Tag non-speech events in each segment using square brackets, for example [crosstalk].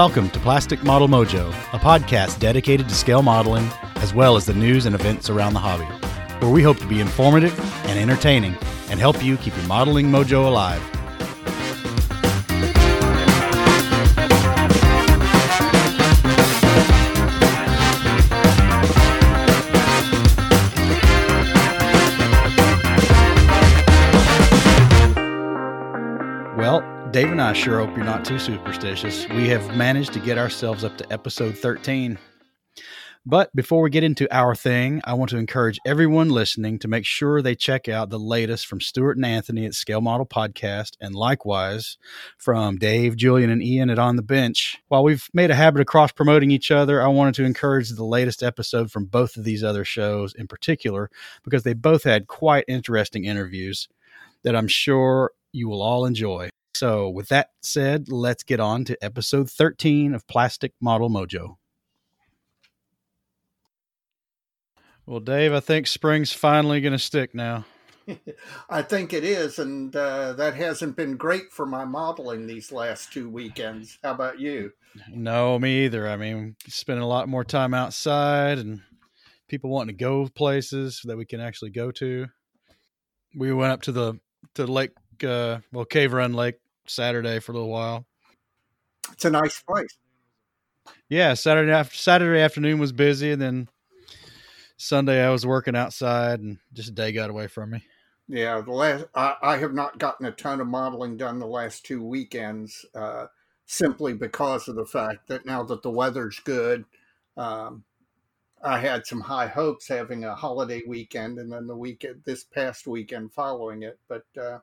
Welcome to Plastic Model Mojo, a podcast dedicated to scale modeling as well as the news and events around the hobby, where we hope to be informative and entertaining and help you keep your modeling mojo alive. Dave and I sure hope you're not too superstitious. We have managed to get ourselves up to episode 13. But before we get into our thing, I want to encourage everyone listening to make sure they check out the latest from Stuart and Anthony at Scale Model Podcast, and likewise from Dave, Julian, and Ian at On the Bench. While we've made a habit of cross promoting each other, I wanted to encourage the latest episode from both of these other shows in particular because they both had quite interesting interviews that I'm sure you will all enjoy. So, with that said, let's get on to episode 13 of Plastic Model Mojo. Well, Dave, I think spring's finally going to stick now. [laughs] I think it is, and uh, that hasn't been great for my modeling these last two weekends. How about you? No, me either. I mean, spending a lot more time outside and people wanting to go places that we can actually go to. We went up to the to Lake, uh, well, Cave Run Lake Saturday for a little while. It's a nice place. Yeah, Saturday after Saturday afternoon was busy, and then Sunday I was working outside, and just a day got away from me. Yeah, the last I, I have not gotten a ton of modeling done the last two weekends, uh, simply because of the fact that now that the weather's good, um, I had some high hopes having a holiday weekend, and then the weekend this past weekend following it, but. Uh,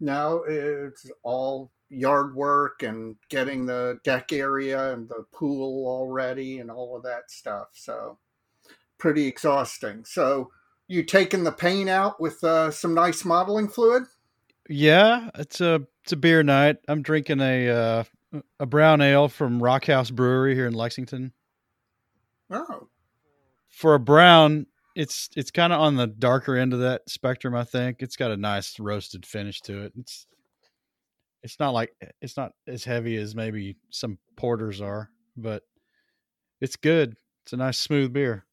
no, it's all yard work and getting the deck area and the pool all ready and all of that stuff. So pretty exhausting. So you taking the paint out with uh, some nice modeling fluid? Yeah, it's a it's a beer night. I'm drinking a uh, a brown ale from Rockhouse Brewery here in Lexington. Oh, for a brown, it's it's kind of on the darker end of that spectrum. I think it's got a nice roasted finish to it. It's it's not like it's not as heavy as maybe some porters are, but it's good. It's a nice smooth beer.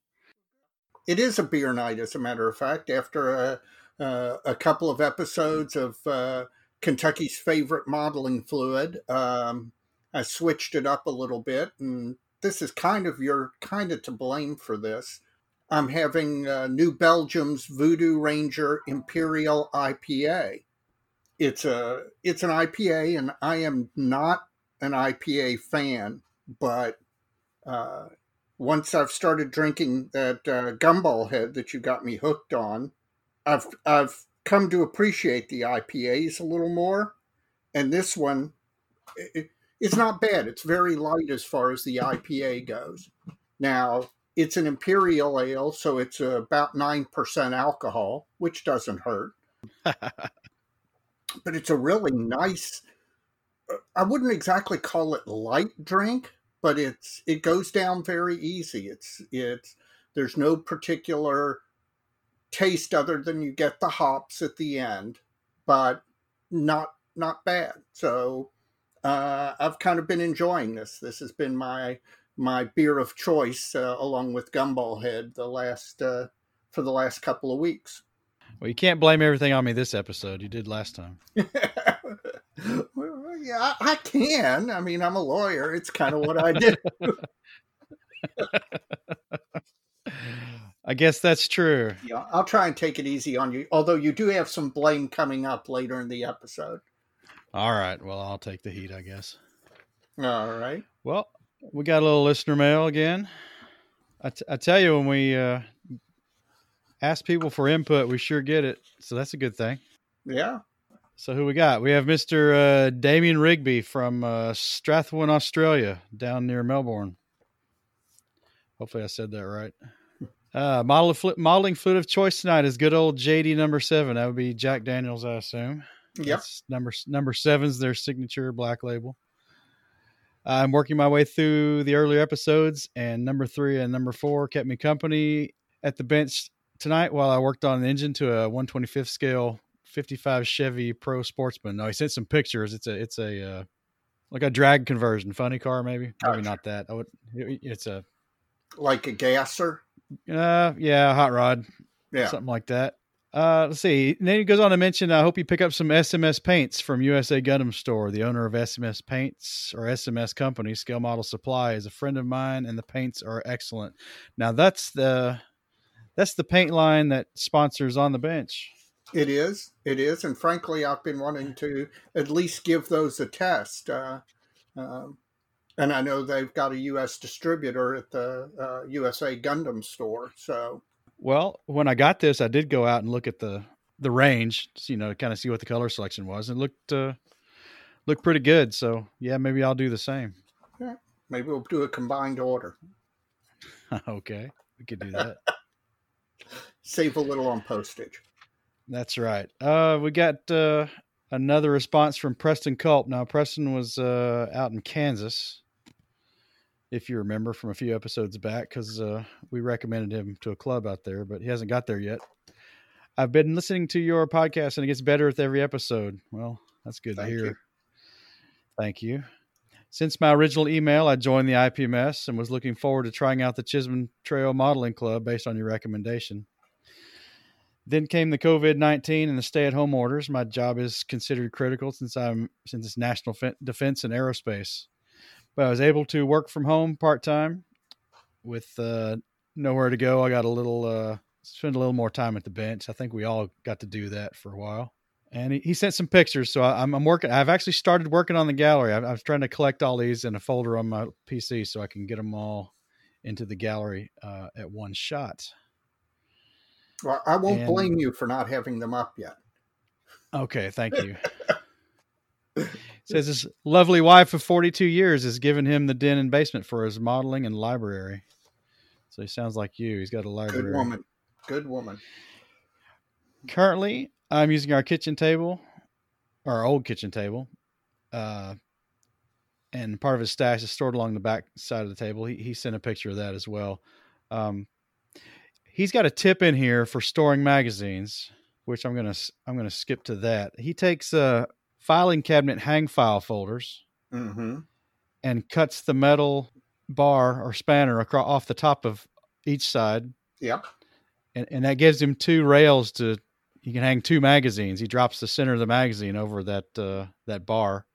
It is a beer night, as a matter of fact. After a uh, a couple of episodes of uh, Kentucky's favorite modeling fluid, um, I switched it up a little bit, and this is kind of you're kind of to blame for this. I'm having uh, New Belgium's Voodoo Ranger Imperial IPA. It's a it's an IPA, and I am not an IPA fan, but uh, once I've started drinking that uh, Gumballhead that you got me hooked on, I've I've come to appreciate the IPAs a little more, and this one, it, it's not bad. It's very light as far as the IPA goes. Now it's an imperial ale, so it's about 9% alcohol, which doesn't hurt. [laughs] but it's a really nice I wouldn't exactly call it light drink, but it's it goes down very easy. It's it's there's no particular taste other than you get the hops at the end, but not not bad. So uh, I've kind of been enjoying this. This has been my my beer of choice, uh, along with Gumballhead, the last uh, for the last couple of weeks. Well, you can't blame everything on me this episode. You did last time. [laughs] well, yeah, I can. I mean, I'm a lawyer. It's kind of what I do. [laughs] I guess that's true. Yeah, I'll try and take it easy on you. Although you do have some blame coming up later in the episode. All right. Well, I'll take the heat, I guess. All right. Well, we got a little listener mail again. I, t- I tell you, when we uh, ask people for input, we sure get it. So that's a good thing. Yeah. So who we got? We have Mr. Uh, Damien Rigby from uh, Strathwin, Australia, down near Melbourne. Hopefully, I said that right. Uh, model of fl- modeling fluid of choice tonight is good old JD number seven. That would be Jack Daniels, I assume. Yep. That's number number seven's their signature black label. I'm working my way through the earlier episodes, and number three and number four kept me company at the bench tonight while I worked on an engine to a 125th scale 55 Chevy Pro Sportsman. Now he sent some pictures. It's a it's a uh, like a drag conversion, funny car, maybe. Maybe Gotcha. not that. I would. it- It's a Like a gasser. uh, yeah, hot rod, Yeah. something like that. Uh, let's see. And then he goes on to mention, I hope you pick up some SMS paints from USA Gundam Store. The owner of SMS Paints or SMS Company, Scale Model Supply, is a friend of mine, and the paints are excellent. Now that's the that's the paint line that sponsors on the bench. It is. It is. And frankly, I've been wanting to at least give those a test. Uh, um, and I know they've got a U.S. distributor at the uh, USA Gundam store. So, Well, when I got this, I did go out and look at the the range, you know, to kind of see what the color selection was, it looked uh, looked pretty good. So yeah, maybe I'll do the same. Yeah, maybe we'll do a combined order. [laughs] okay, we could do that. [laughs] Save a little on postage. That's right. Uh, we got uh, another response from Preston Culp. Now, Preston was uh, out in Kansas, if you remember from a few episodes back, because uh, we recommended him to a club out there, but he hasn't got there yet. I've been listening to your podcast, and it gets better with every episode. Well, that's good Thank to hear. you. Thank you. Since my original email, I joined the IPMS and was looking forward to trying out the Chisholm Trail Modeling Club based on your recommendation. Then came the COVID nineteen and the stay at home orders. My job is considered critical since I'm since it's national defense and aerospace. But I was able to work from home part time with uh, nowhere to go. I got a little uh, spend a little more time at the bench. I think we all got to do that for a while. And he, he sent some pictures, so I, I'm, I'm working. I've actually started working on the gallery. I, I was trying to collect all these in a folder on my PC so I can get them all into the gallery uh, at one shot. Well, I won't And- blame you for not having them up yet. Okay, thank you. [laughs] Says his lovely wife of 42 years has given him the den and basement for his modeling and library. So he sounds like you. He's got a library. Good woman. Good woman. Currently, I'm using our kitchen table, our old kitchen table, uh, and part of his stash is stored along the back side of the table. He, he sent a picture of that as well. Um, he's got a tip in here for storing magazines, which I'm gonna I'm gonna skip to that. He takes uh, filing cabinet hang file folders hmm and cuts the metal bar or spanner across off the top of each side Yep. and, and that gives him two rails to he can hang two magazines. He drops the center of the magazine over that uh, that bar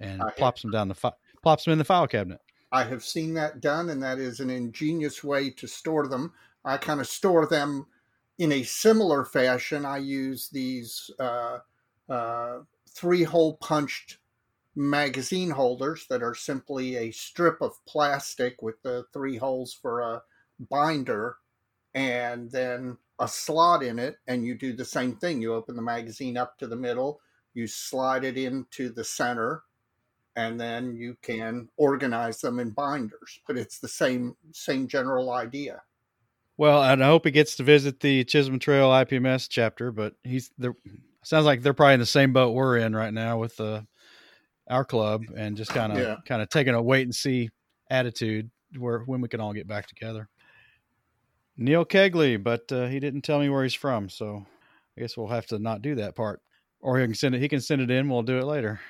and I have- plops them down the fi- plops them in the file cabinet. I have seen that done, and that is an ingenious way to store them. I kind of store them in a similar fashion. I use these uh, uh, three hole punched magazine holders that are simply a strip of plastic with the three holes for a binder and then a slot in it. And you do the same thing. You open the magazine up to the middle, you slide it into the center, and then you can organize them in binders. But it's the same same general idea. Well, and I hope he gets to visit the Chisholm Trail IPMS chapter. But he's there. Sounds like they're probably in the same boat we're in right now with uh, our club, and just kind of Yeah. kind of taking a wait and see attitude where when we can all get back together. Neil Kegley, but uh, he didn't tell me where he's from, so I guess we'll have to not do that part. Or he can send it. He can send it in. We'll do it later.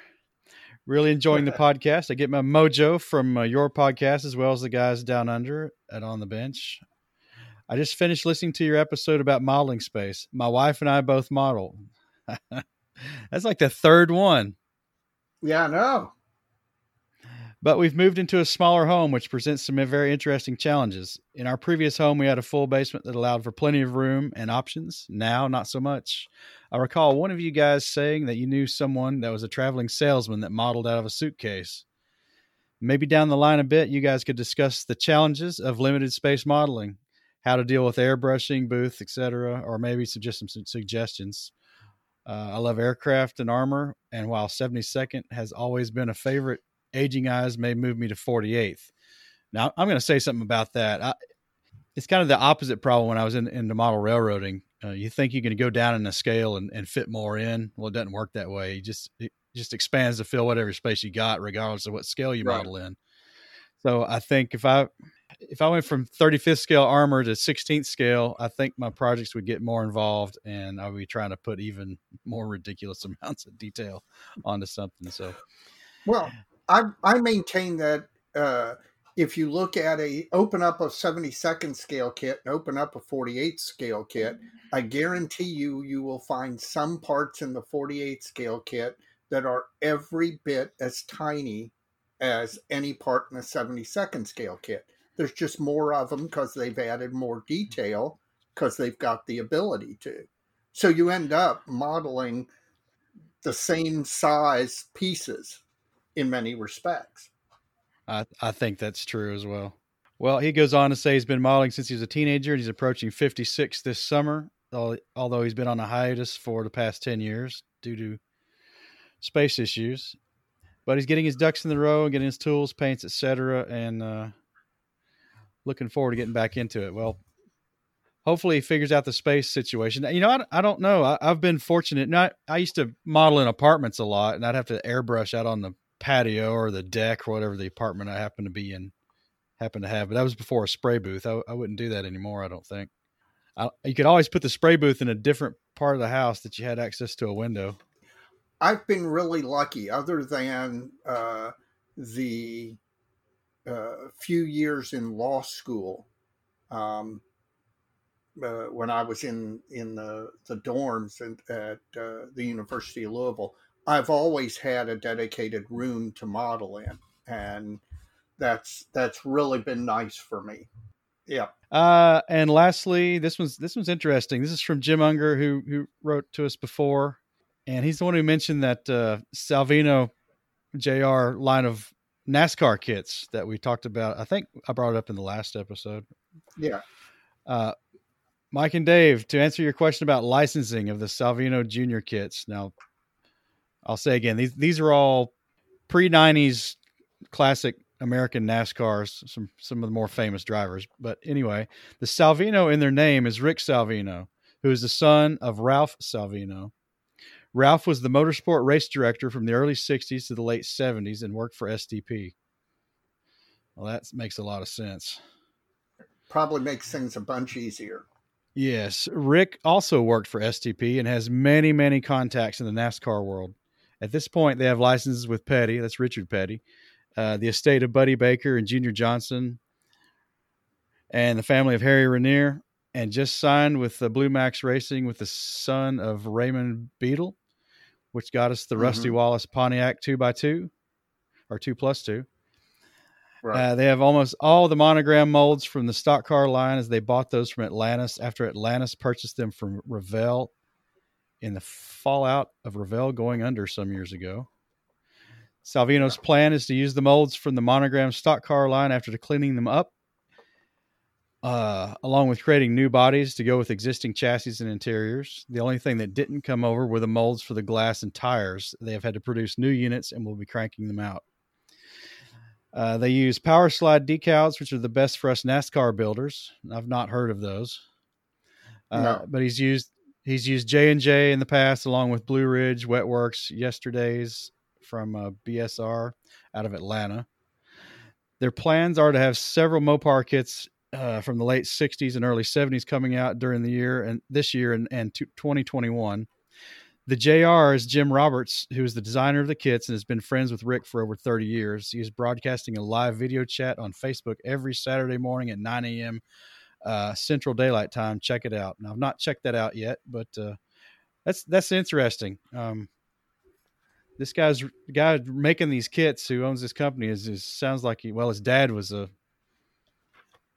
Really enjoying the [laughs] podcast. I get my mojo from uh, your podcast as well as the guys down under at On the Bench. I just finished listening to your episode about modeling space. My wife and I both model. That's like the third one. Yeah, no. But we've moved into a smaller home, which presents some very interesting challenges. In our previous home, we had a full basement that allowed for plenty of room and options. Now, not so much. I recall one of you guys saying that you knew someone that was a traveling salesman that modeled out of a suitcase. Maybe down the line a bit, you guys could discuss the challenges of limited space modeling, how to deal with airbrushing, booth, etc., or maybe some, just some su- suggestions. Uh, I love aircraft and armor, and while 72nd has always been a favorite, aging eyes may move me to 48th. Now, I'm going to say something about that. I, it's kind of the opposite problem when I was in, into model railroading. Uh, you think you can go down in a scale and, and fit more in. Well, it doesn't work that way. You just it just expands to fill whatever space you got, regardless of what scale you Right. model in. So I think if I if I went from 35th scale armor to 16th scale, I think my projects would get more involved, and I would be trying to put even more ridiculous [laughs] amounts of detail onto something. So Well, I I maintain that uh, if you look at a open up a 72nd scale kit and open up a 48 scale kit, I guarantee you you will find some parts in the 48 scale kit that are every bit as tiny as any part in the 72nd scale kit. There's just more of them because they've added more detail because they've got the ability to. So you end up modeling the same size pieces in many respects. I, I think that's true as well. Well, he goes on to say he's been modeling since he was a teenager and he's approaching 56 this summer, although he's been on a hiatus for the past 10 years due to space issues. But he's getting his ducks in the row and getting his tools, paints, etc., and uh, looking forward to getting back into it. Well, hopefully he figures out the space situation. You know, I, I don't know. I, have been fortunate. Not I used to model in apartments a lot, and I'd have to airbrush out on the patio or the deck or whatever the apartment I happen to be in happen to have. But that was before a spray booth. I, I wouldn't do that anymore. I don't think. I, you could always put the spray booth in a different part of the house that you had access to a window. I've been really lucky, other than uh, the uh, few years in law school. Um, uh, when I was in in the, the dorms at, at uh, the University of Louisville, I've always had a dedicated room to model in, and that's that's really been nice for me. Yeah. Uh, and lastly, this one's this one's interesting. This is from Jim Unger, who who wrote to us before, and he's the one who mentioned that uh, Salvino Jr. line of NASCAR kits that we talked about. I think I brought it up in the last episode. Yeah. Uh, Mike and Dave, to answer your question about licensing of the Salvino Jr. kits. Now, I'll say again, these these are all pre '90s classic American NASCARs, some some of the more famous drivers. But anyway, the Salvino in their name is Rick Salvino, who is the son of Ralph Salvino. Ralph was the motorsport race director from the early '60s to the late '70s and worked for STP. Well, that makes a lot of sense. Probably makes things a bunch easier. Yes, Rick also worked for STP and has many, many contacts in the NASCAR world. At this point, they have licenses with Petty. That's Richard Petty, uh, the estate of Buddy Baker and Junior Johnson, and the family of Harry Ranier, and just signed with the Blue Max Racing with the son of Raymond Beadle, which got us the mm-hmm. Rusty Wallace Pontiac 2x2 or 2 plus 2. Right. Uh, they have almost all the monogram molds from the stock car line as they bought those from Atlantis after Atlantis purchased them from Revell in the fallout of Revell going under some years ago. Salvino's plan is to use the molds from the monogram stock car line after cleaning them up, uh, along with creating new bodies to go with existing chassis and interiors. The only thing that didn't come over were the molds for the glass and tires. They have had to produce new units and will be cranking them out. Uh, they use power slide decals, which are the best for us NASCAR builders. I've not heard of those, uh, no. but he's used He's used J and J in the past, along with Blue Ridge, Wetworks, Yesterday's from uh, BSR out of Atlanta. Their plans are to have several Mopar kits uh, from the late '60s and early '70s coming out during the year and this year and, and 2021. The JR is Jim Roberts, who is the designer of the kits and has been friends with Rick for over 30 years. He is broadcasting a live video chat on Facebook every Saturday morning at 9 a.m uh, Central Daylight Time. Check it out. Now I've not checked that out yet, but uh, that's that's interesting. Um, this guy's guy making these kits who owns this company is, is sounds like he well his dad was a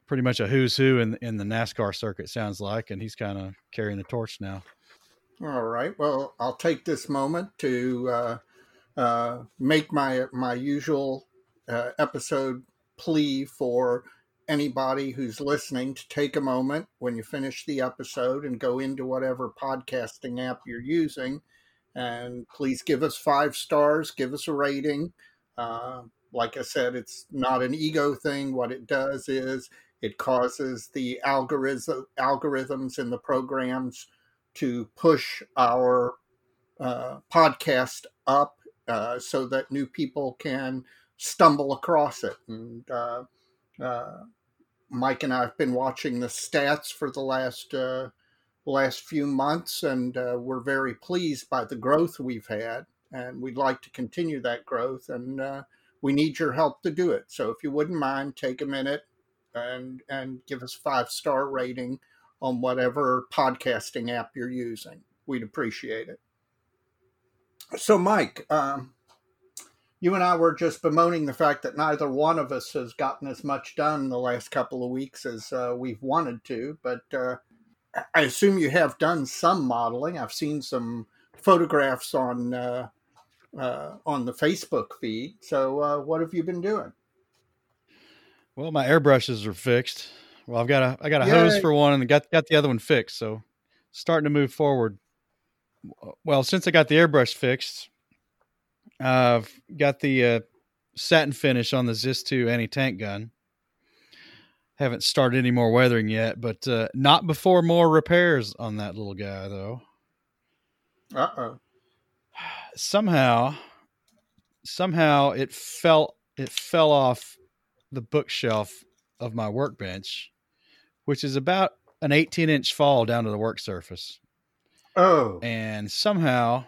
pretty much a who's who in in the NASCAR circuit sounds like, and he's kind of carrying the torch now. All right. Well, I'll take this moment to uh, uh, make my my usual uh, episode plea for anybody who's listening to take a moment when you finish the episode and go into whatever podcasting app you're using and please give us five stars give us a rating uh, like i said it's not an ego thing what it does is it causes the algorithm algorithms in the programs to push our uh, podcast up uh, so that new people can stumble across it and uh, uh, Mike and I have been watching the stats for the last uh, last few months, and uh, we're very pleased by the growth we've had, and we'd like to continue that growth. And we need your help to do it. So if you wouldn't mind, take a minute and and give us five star rating on whatever podcasting app you're using. We'd appreciate it. So, Mike, um, you and I were just bemoaning the fact that neither one of us has gotten as much done the last couple of weeks as uh, we've wanted to. But uh, I assume you have done some modeling. I've seen some photographs on uh, uh on the Facebook feed. So, uh, what have you been doing? Well, my airbrushes are fixed. Well, I've got a I got a Yay. hose for one and got got the other one fixed. So, starting to move forward. Well, since I got the airbrush fixed, I've got the uh, satin finish on the Zis 2 anti tank gun. Haven't started any more weathering yet, but uh, not before more repairs on that little guy, though. Uh oh. [sighs] Somehow, somehow it fell. It fell off the bookshelf of my workbench, which is about an 18 inch fall down to the work surface. Oh. And somehow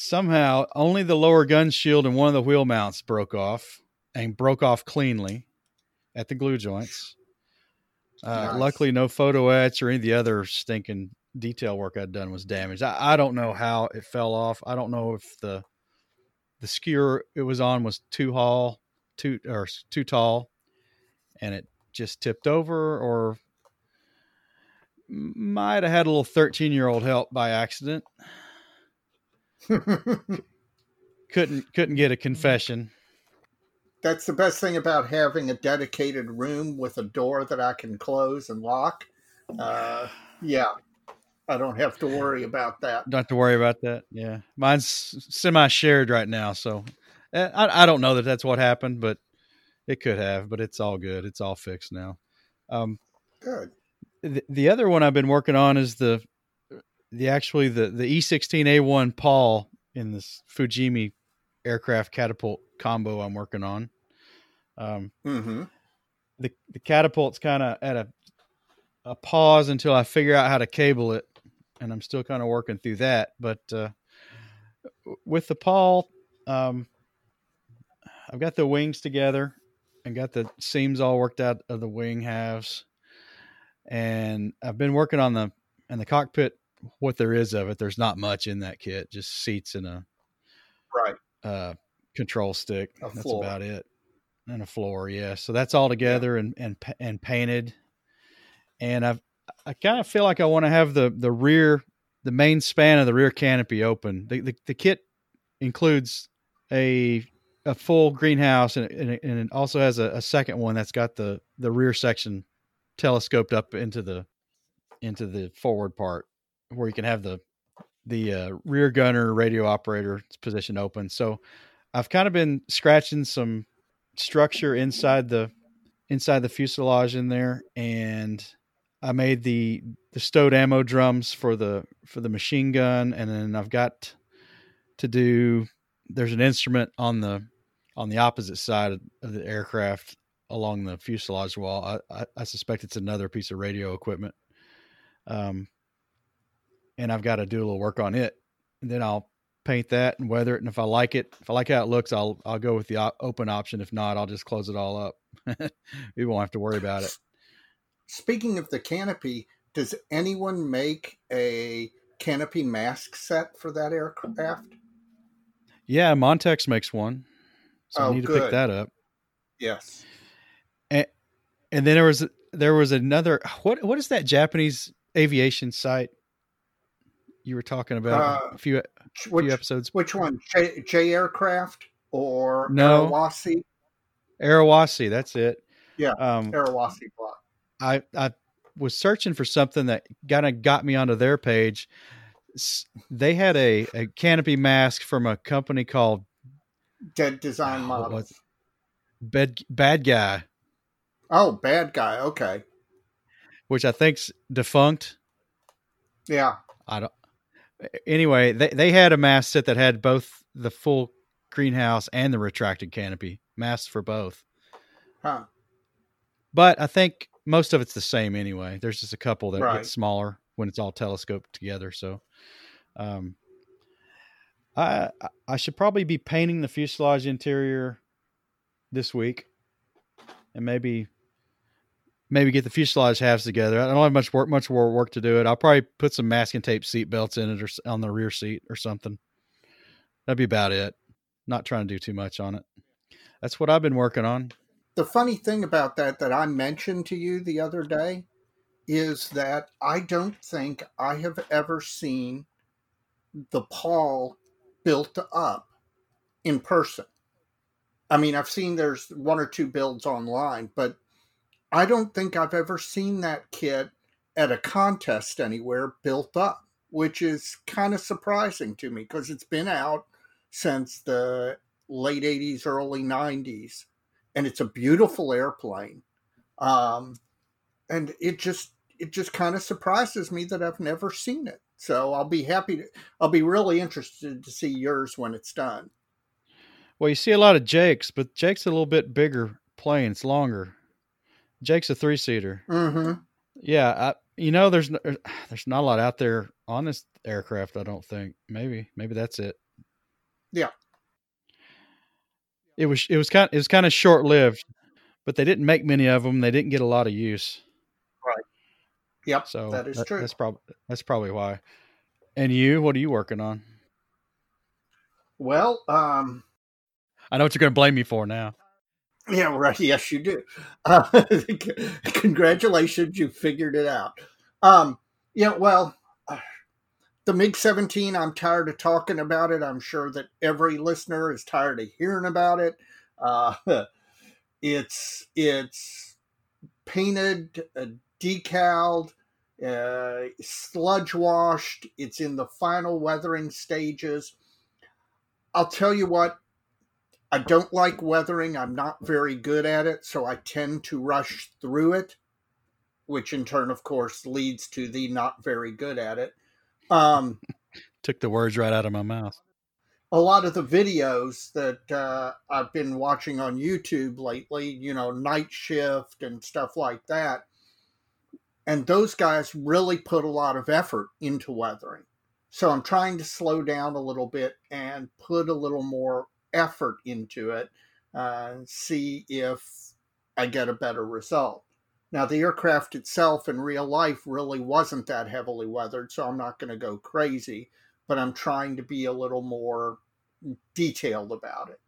Somehow, only the lower gun shield and one of the wheel mounts broke off and broke off cleanly at the glue joints. Uh, nice. Luckily, no photo etch or any of the other stinking detail work I'd done was damaged. I, I, don't know how it fell off. I don't know if the the skewer it was on was too tall, too or too tall, and it just tipped over, or might have had a little thirteen year old help by accident. [laughs] couldn't couldn't get a confession. That's the best thing about having a dedicated room with a door that I can close and lock. Uh, yeah, I don't have to worry about that. Don't have to worry about that. Yeah, mine's semi shared right now, so I, I don't know that that's what happened, but it could have. But it's all good. It's all fixed now. Um, good. The, the other one I've been working on is the the actually the the E16A1 Paul in this Fujimi aircraft catapult combo I'm working on. Um, mm-hmm. The the catapult's kind of at a a pause until I figure out how to cable it, and I'm still kind of working through that. But uh, with the Paul, um, I've got the wings together and got the seams all worked out of the wing halves, and I've been working on the and the cockpit what there is of it, there's not much in that kit. Just seats and a right uh, control stick. A that's floor. about it, and a floor. Yeah, so that's all together yeah. and and and painted. And I've I kind of feel like I want to have the the rear the main span of the rear canopy open. The the, the kit includes a a full greenhouse and, and, and it also has a, a second one that's got the the rear section telescoped up into the into the forward part where you can have the the uh, rear gunner radio operator position open. So I've kind of been scratching some structure inside the inside the fuselage in there, and I made the the stowed ammo drums for the for the machine gun, and then I've got to do. There's an instrument on the on the opposite side of the aircraft along the fuselage wall. I, I, I suspect it's another piece of radio equipment. Um, and I've got to do a little work on it. And then I'll paint that and weather it. And if I like it, if I like how it looks, I'll I'll go with the open option. If not, I'll just close it all up. [laughs] we won't have to worry about it. Speaking of the canopy, does anyone make a canopy mask set for that aircraft? Yeah, Montex makes one. So oh, I need good. to pick that up. Yes. And and then there was there was another what what is that Japanese aviation site you were talking about uh, a few, a which, few episodes. Which one? J, J Aircraft or no Arawasi? Arawasi, that's it. Yeah, um, Arawasi block. I I was searching for something that kind of got me onto their page. They had a, a canopy mask from a company called Dead Design oh, Models. Bad bad guy. Oh, bad guy. Okay. Which I think's defunct. Yeah. I don't anyway, they they had a mast set that had both the full greenhouse and the retracted canopy masts for both. Huh. But I think most of it's the same anyway. There's just a couple that right. get smaller when it's all telescoped together. So, um, I I should probably be painting the fuselage interior this week, and maybe maybe get the fuselage halves together. I don't have much work much more work to do it. I'll probably put some masking tape seat belts in it or on the rear seat or something. That'd be about it. Not trying to do too much on it. That's what I've been working on. The funny thing about that that I mentioned to you the other day is that I don't think I have ever seen the Paul built up in person. I mean, I've seen there's one or two builds online, but I don't think I've ever seen that kit at a contest anywhere built up, which is kind of surprising to me because it's been out since the late 80s, early 90s, and it's a beautiful airplane. Um, and it just it just kind of surprises me that I've never seen it. So I'll be happy to, I'll be really interested to see yours when it's done. Well, you see a lot of Jake's, but Jake's a little bit bigger plane. It's longer. Jake's a three seater. Mm-hmm. Yeah, I, you know, there's no, there's not a lot out there on this aircraft. I don't think. Maybe, maybe that's it. Yeah. It was it was kind it was kind of short lived, but they didn't make many of them. They didn't get a lot of use. Yep. So that is that, true. That's probably that's probably why. And you, what are you working on? Well, um, I know what you're going to blame me for now. Yeah, right. Yes, you do. Uh, [laughs] congratulations, you figured it out. Um, yeah, well, the MiG 17, I'm tired of talking about it. I'm sure that every listener is tired of hearing about it. Uh, [laughs] it's it's painted, uh, decaled, uh, sludge washed. It's in the final weathering stages. I'll tell you what, I don't like weathering. I'm not very good at it, so I tend to rush through it, which in turn, of course, leads to the not very good at it. Um, [laughs] Took the words right out of my mouth. A lot of the videos that uh, I've been watching on YouTube lately, you know, night shift and stuff like that, and those guys really put a lot of effort into weathering. So I'm trying to slow down a little bit and put a little more effort into it, uh, see if I get a better result. Now, the aircraft itself in real life really wasn't that heavily weathered, so I'm not going to go crazy, but I'm trying to be a little more detailed about it.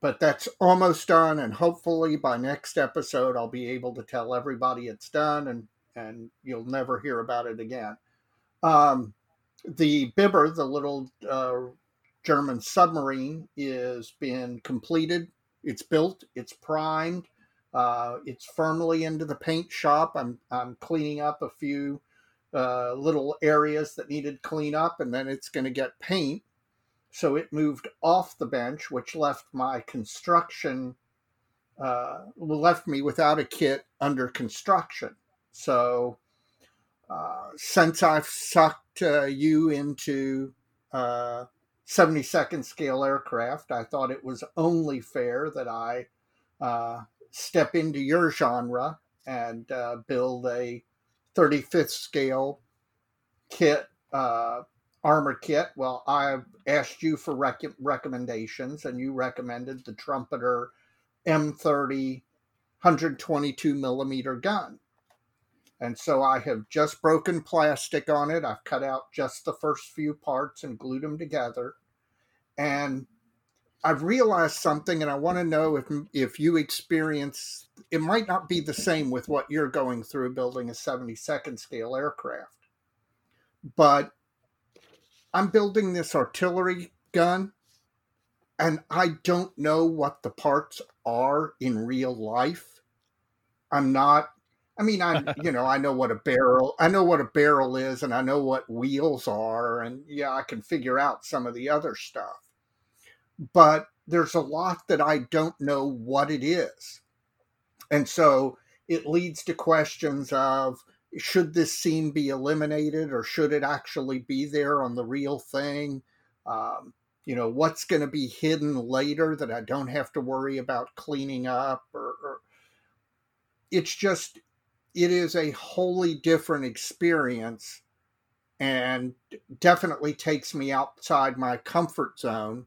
But that's almost done, and hopefully by next episode, I'll be able to tell everybody it's done, and, and you'll never hear about it again. Um, the Biber, the little uh, German submarine, is been completed. It's built. It's primed. Uh, it's firmly into the paint shop. I'm I'm cleaning up a few uh, little areas that needed clean up, and then it's going to get paint. So it moved off the bench, which left my construction uh, left me without a kit under construction. So uh, since I've sucked uh, you into uh, 72nd scale aircraft, I thought it was only fair that I uh, step into your genre and uh, build a 35th scale kit, uh, armor kit. Well, I've asked you for rec- recommendations, and you recommended the Trumpeter M30 122 millimeter gun. And so I have just broken plastic on it. I've cut out just the first few parts and glued them together. And I've realized something, and I want to know if if you experience it might not be the same with what you're going through building a 72nd scale aircraft, but I'm building this artillery gun, and I don't know what the parts are in real life. I'm not. I mean, I [laughs] you know I know what a barrel I know what a barrel is, and I know what wheels are, and yeah, I can figure out some of the other stuff but there's a lot that I don't know what it is. And so it leads to questions of should this scene be eliminated or should it actually be there on the real thing? Um, you know, what's going to be hidden later that I don't have to worry about cleaning up or, or it's just, it is a wholly different experience. and definitely takes me outside my comfort zone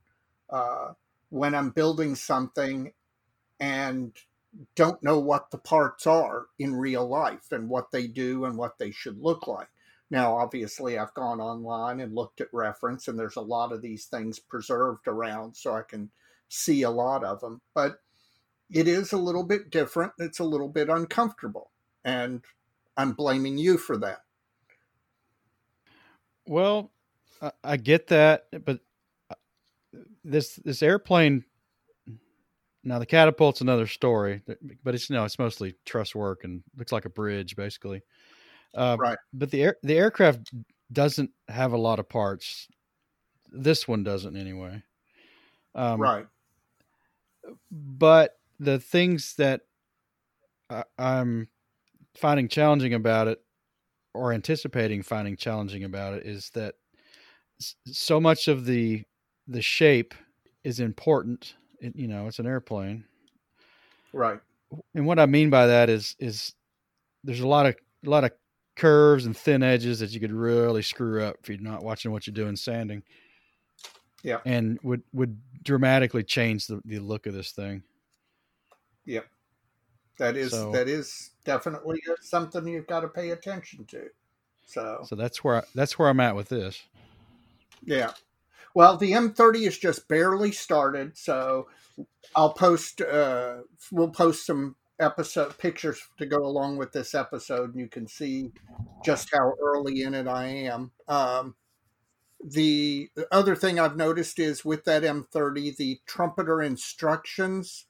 uh, when I'm building something and don't know what the parts are in real life and what they do and what they should look like. Now, obviously, I've gone online and looked at reference, and there's a lot of these things preserved around, so I can see a lot of them. But it is a little bit different. It's a little bit uncomfortable. And I'm blaming you for that. Well, I get that, but uh, this this airplane now the catapult's another story, but it's no, it's mostly truss work and looks like a bridge basically. Uh, right. But the air the aircraft doesn't have a lot of parts. This one doesn't anyway. Um, right. But the things that I, I'm finding challenging about it, or anticipating finding challenging about it, is that so much of the the shape is important it, you know, it's an airplane. Right. And what I mean by that is is there's a lot of a lot of curves and thin edges that you could really screw up if you're not watching what you're doing sanding. Yeah. And would would dramatically change the, the look of this thing. Yep. That is so, that is definitely something you've got to pay attention to. So So that's where I, that's where I'm at with this. Yeah. Well, the M30 is just barely started, so I'll post. Uh, we'll post some episode pictures to go along with this episode, and you can see just how early in it I am. Um, the other thing I've noticed is with that M30, the trumpeter instructions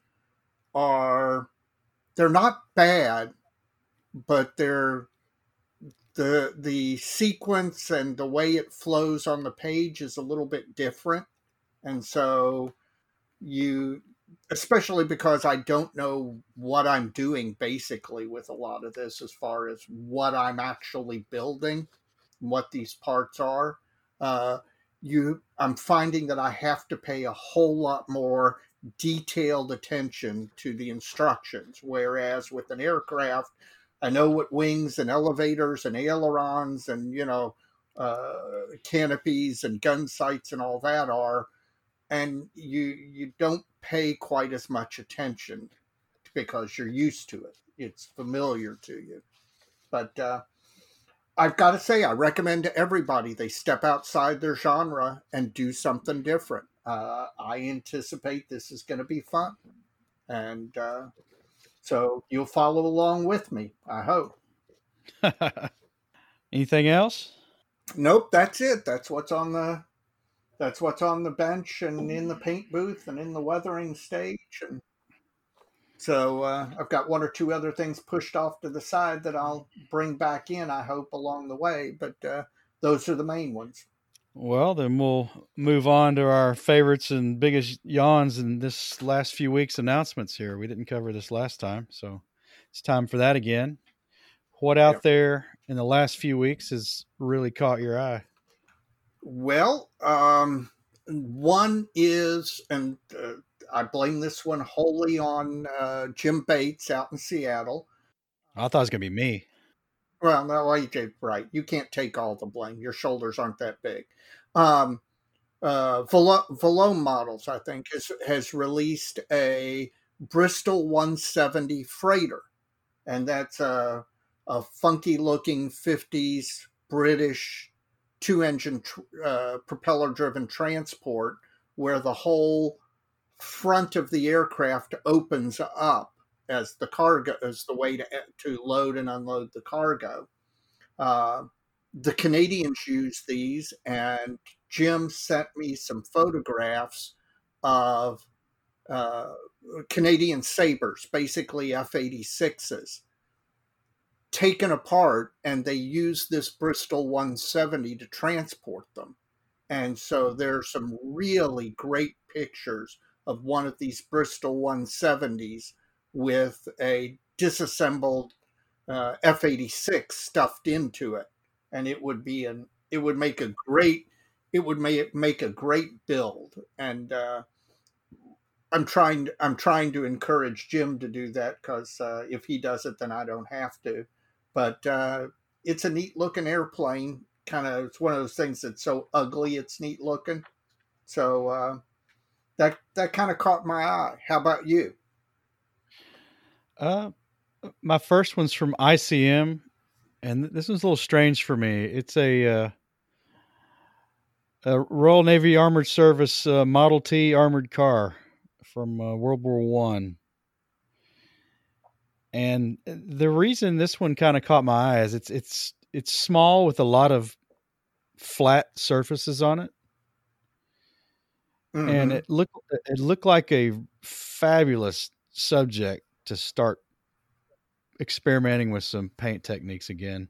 are they're not bad, but they're the the sequence and the way it flows on the page is a little bit different. And so you especially because I don't know what I'm doing basically with a lot of this as far as what I'm actually building what these parts are uh, you I'm finding that I have to pay a whole lot more detailed attention to the instructions whereas with an aircraft I know what wings and elevators and ailerons and you know uh, canopies and gun sights and all that are, and you you don't pay quite as much attention because you're used to it. It's familiar to you, but uh, I've got to say I recommend to everybody they step outside their genre and do something different. Uh, I anticipate this is going to be fun, and uh, so you'll follow along with me, I hope. [laughs] Anything else? Nope, that's it. That's what's on the that's what's on the bench and in the paint booth and in the weathering stage and so uh, I've got one or two other things pushed off to the side that I'll bring back in, I hope, along the way. But uh, those are the main ones. Well, then we'll move on to our favorites and biggest yawns in this last few weeks' announcements here. We didn't cover this last time, so it's time for that again. What out there in the last few weeks has really caught your eye? Well, um, one is, and uh, I blame this one wholly on uh, Jim Bates out in Seattle. I thought it was going to be me. Well, no, AJ, right. You can't take all the blame. Your shoulders aren't that big. Um, uh, Vallone Models, I think, has, has released a Bristol 170 freighter. And that's a, a funky looking 50s British two engine uh, propeller driven transport where the whole front of the aircraft opens up as the cargo as the way to to load and unload the cargo. Uh, the Canadians use these, and Jim sent me some photographs of uh, Canadian Sabres, basically F 86s, taken apart, and they use this Bristol 170 to transport them. And so there are some really great pictures of one of these Bristol 170s with a disassembled uh, F86 stuffed into it, and it would be an it would make a great it would make make a great build. And uh, I'm trying I'm trying to encourage Jim to do that because uh, if he does it, then I don't have to. But uh, it's a neat looking airplane. kind of it's one of those things that's so ugly it's neat looking. So uh, that that kind of caught my eye. How about you? Uh, my first one's from ICM, and this one's a little strange for me. It's a uh, a Royal Navy Armored Service uh, Model T armored car from uh, World War One. And the reason this one kind of caught my eye is it's it's it's small with a lot of flat surfaces on it. Mm-hmm. And it looked it looked like a fabulous subject to start experimenting with some paint techniques again.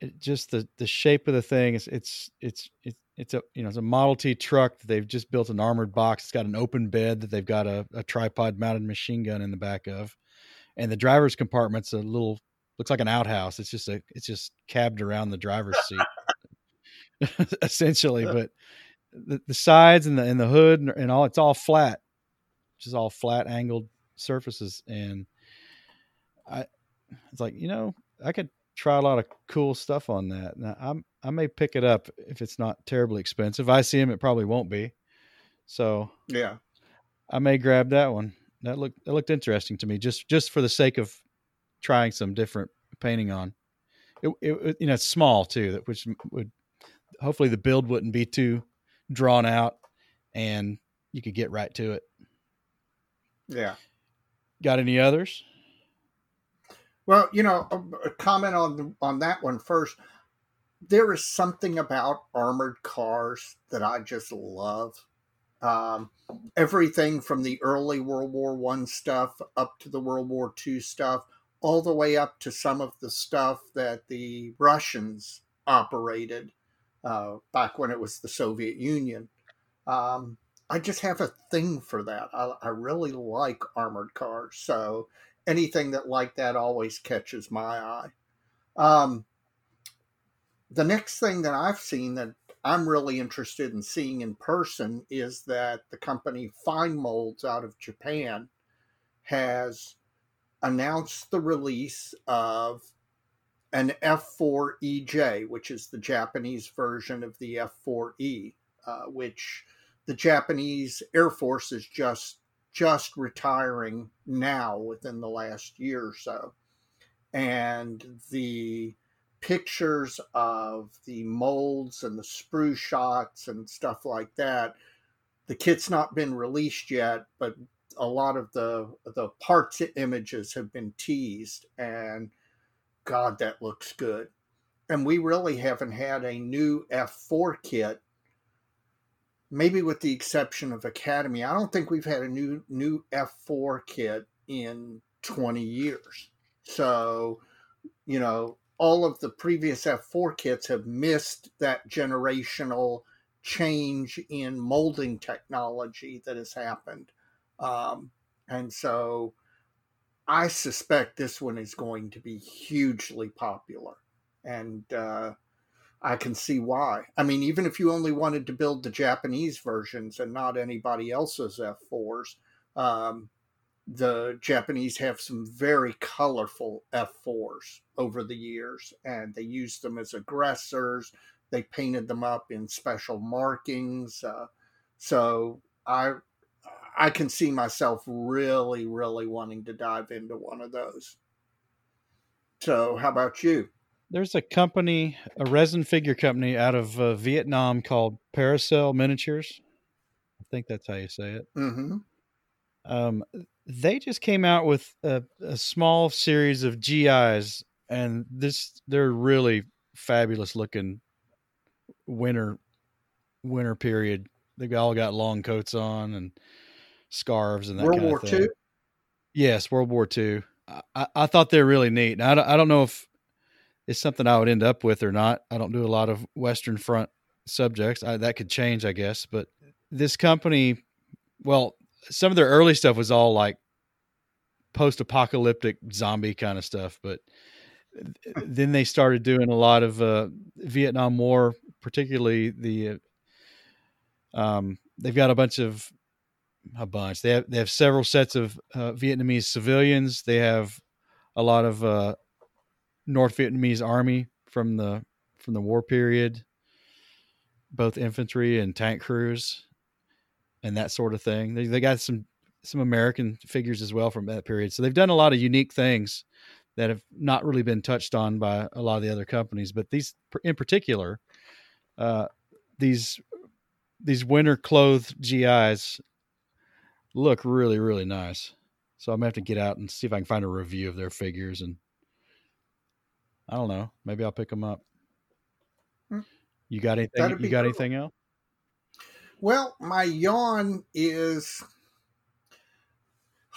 It just the the shape of the thing is it's it's it's it's a you know it's a Model T truck that they've just built an armored box. It's got an open bed that they've got a, a tripod mounted machine gun in the back of, and the driver's compartment's a little looks like an outhouse. It's just a it's just cabbed around the driver's [laughs] seat, [laughs] essentially. Uh. But the, the sides and the and the hood and, and all it's all flat, just all flat angled surfaces, and I it's like you know I could try a lot of cool stuff on that. Now, I'm I may pick it up if it's not terribly expensive. ICM it probably won't be. So yeah, I may grab that one. That looked that looked interesting to me just just for the sake of trying some different painting on. It, it you know it's small too, that which would hopefully the build wouldn't be too drawn out, and you could get right to it. Yeah. Got any others? Well, you know, a, comment on the, on that one first. There is something about armored cars that I just love. Um, everything from the early World War One stuff up to the World War Two stuff, all the way up to some of the stuff that the Russians operated uh, back when it was the Soviet Union. Um, I just have a thing for that. I, I really like armored cars, so anything that like that always catches my eye. Um, the next thing that I've seen that I'm really interested in seeing in person is that the company FineMolds out of Japan has announced the release of an F4EJ, which is the Japanese version of the F4E, uh, which the Japanese Air Force is just just retiring now within the last year or so. And the pictures of the molds and the sprue shots and stuff like that, the kit's not been released yet, but a lot of the the parts images have been teased and god that looks good and we really haven't had a new f4 kit maybe with the exception of Academy, I don't think we've had a new new F4 kit in 20 years. So, you know, all of the previous F4 kits have missed that generational change in molding technology that has happened. Um, and so I suspect this one is going to be hugely popular. And uh, I can see why. I mean, even if you only wanted to build the Japanese versions and not anybody else's F4s, um, the Japanese have some very colorful F4s over the years, and they used them as aggressors. They painted them up in special markings. Uh, so I, I can see myself really, really wanting to dive into one of those. So, how about you? There's a company, a resin figure company out of uh, Vietnam called Paracel Miniatures. I think that's how you say it. Mm-hmm. Um, they just came out with a, a, small series of GIs, and this they're really fabulous looking winter winter period. They've all got long coats on and scarves and that World kind War of thing. II. Yes, World War II. I, I, thought they're really neat. I don't, I don't know if is something I would end up with or not. I don't do a lot of Western Front subjects. I, that could change, I guess. But this company, well, some of their early stuff was all like post-apocalyptic zombie kind of stuff, but [laughs] then they started doing a lot of uh, Vietnam War, particularly the. Um, they've got a bunch of a bunch. They have they have several sets of uh, Vietnamese civilians. They have a lot of uh, North Vietnamese army from the from the war period, both infantry and tank crews, and that sort of thing. They they got some some American figures as well from that period. So they've done a lot of unique things that have not really been touched on by a lot of the other companies. But these, in particular, uh, these these winter clothed GIs look really really nice. So I'm gonna have to get out and see if I can find a review of their figures, and I don't know, maybe I'll pick them up. Hmm. You got anything? You got cool. anything else? Well, my yawn is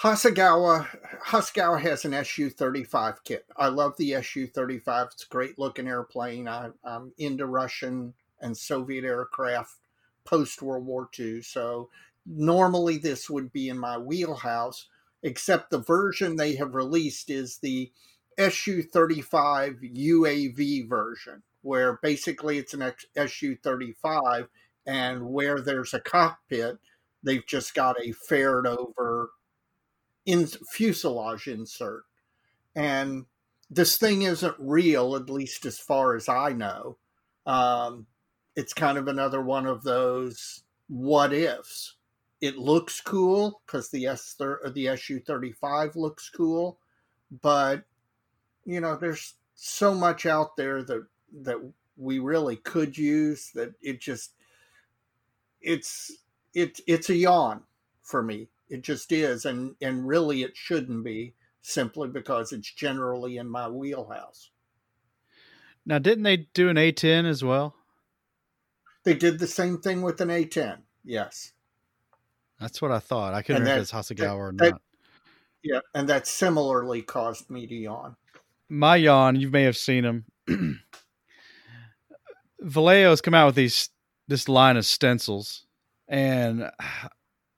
Hasegawa Hasegawa has an Su thirty five kit. I love the Su thirty five. It's a great looking airplane. I, I'm into Russian and Soviet aircraft post World War II. So normally this would be in my wheelhouse, except the version they have released is the Su thirty five UAV version, where basically it's an Su thirty five, and where there's a cockpit, they've just got a fared over in fuselage insert. And this thing isn't real, at least as far as I know. Um, it's kind of another one of those what ifs. It looks cool because the S the Su thirty five looks cool, but you know there's so much out there that that we really could use that it just it's it it's a yawn for me it just is, and and really it shouldn't be simply because it's generally in my wheelhouse. Now, didn't they do an A10 as well? They did the same thing with an A10. Yes, that's what I thought. I couldn't remember if it's Hasegawa or that, not. Yeah, and that similarly caused me to yawn. My yawn. You may have seen him. [clears throat] Vallejo's come out with these this line of stencils, and [sighs]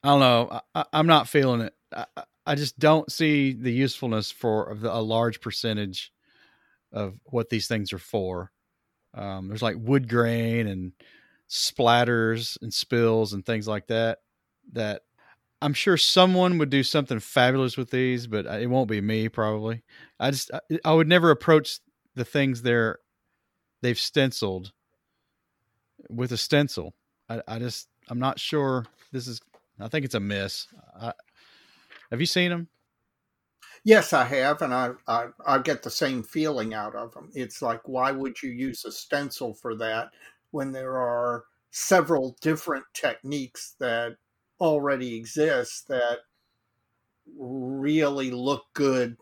I don't know. I, am not feeling it. I, I, just don't see the usefulness for a large percentage of what these things are for. Um, there's like wood grain and splatters and spills and things like that. That I'm sure someone would do something fabulous with these, but uh, it won't be me probably. I just I, I would never approach the things they're they've stenciled with a stencil. I, I just I'm not sure this is I think it's a miss. I, have you seen them? Yes, I have, and I, I I get the same feeling out of them. It's like, why would you use a stencil for that when there are several different techniques that already exist that really look good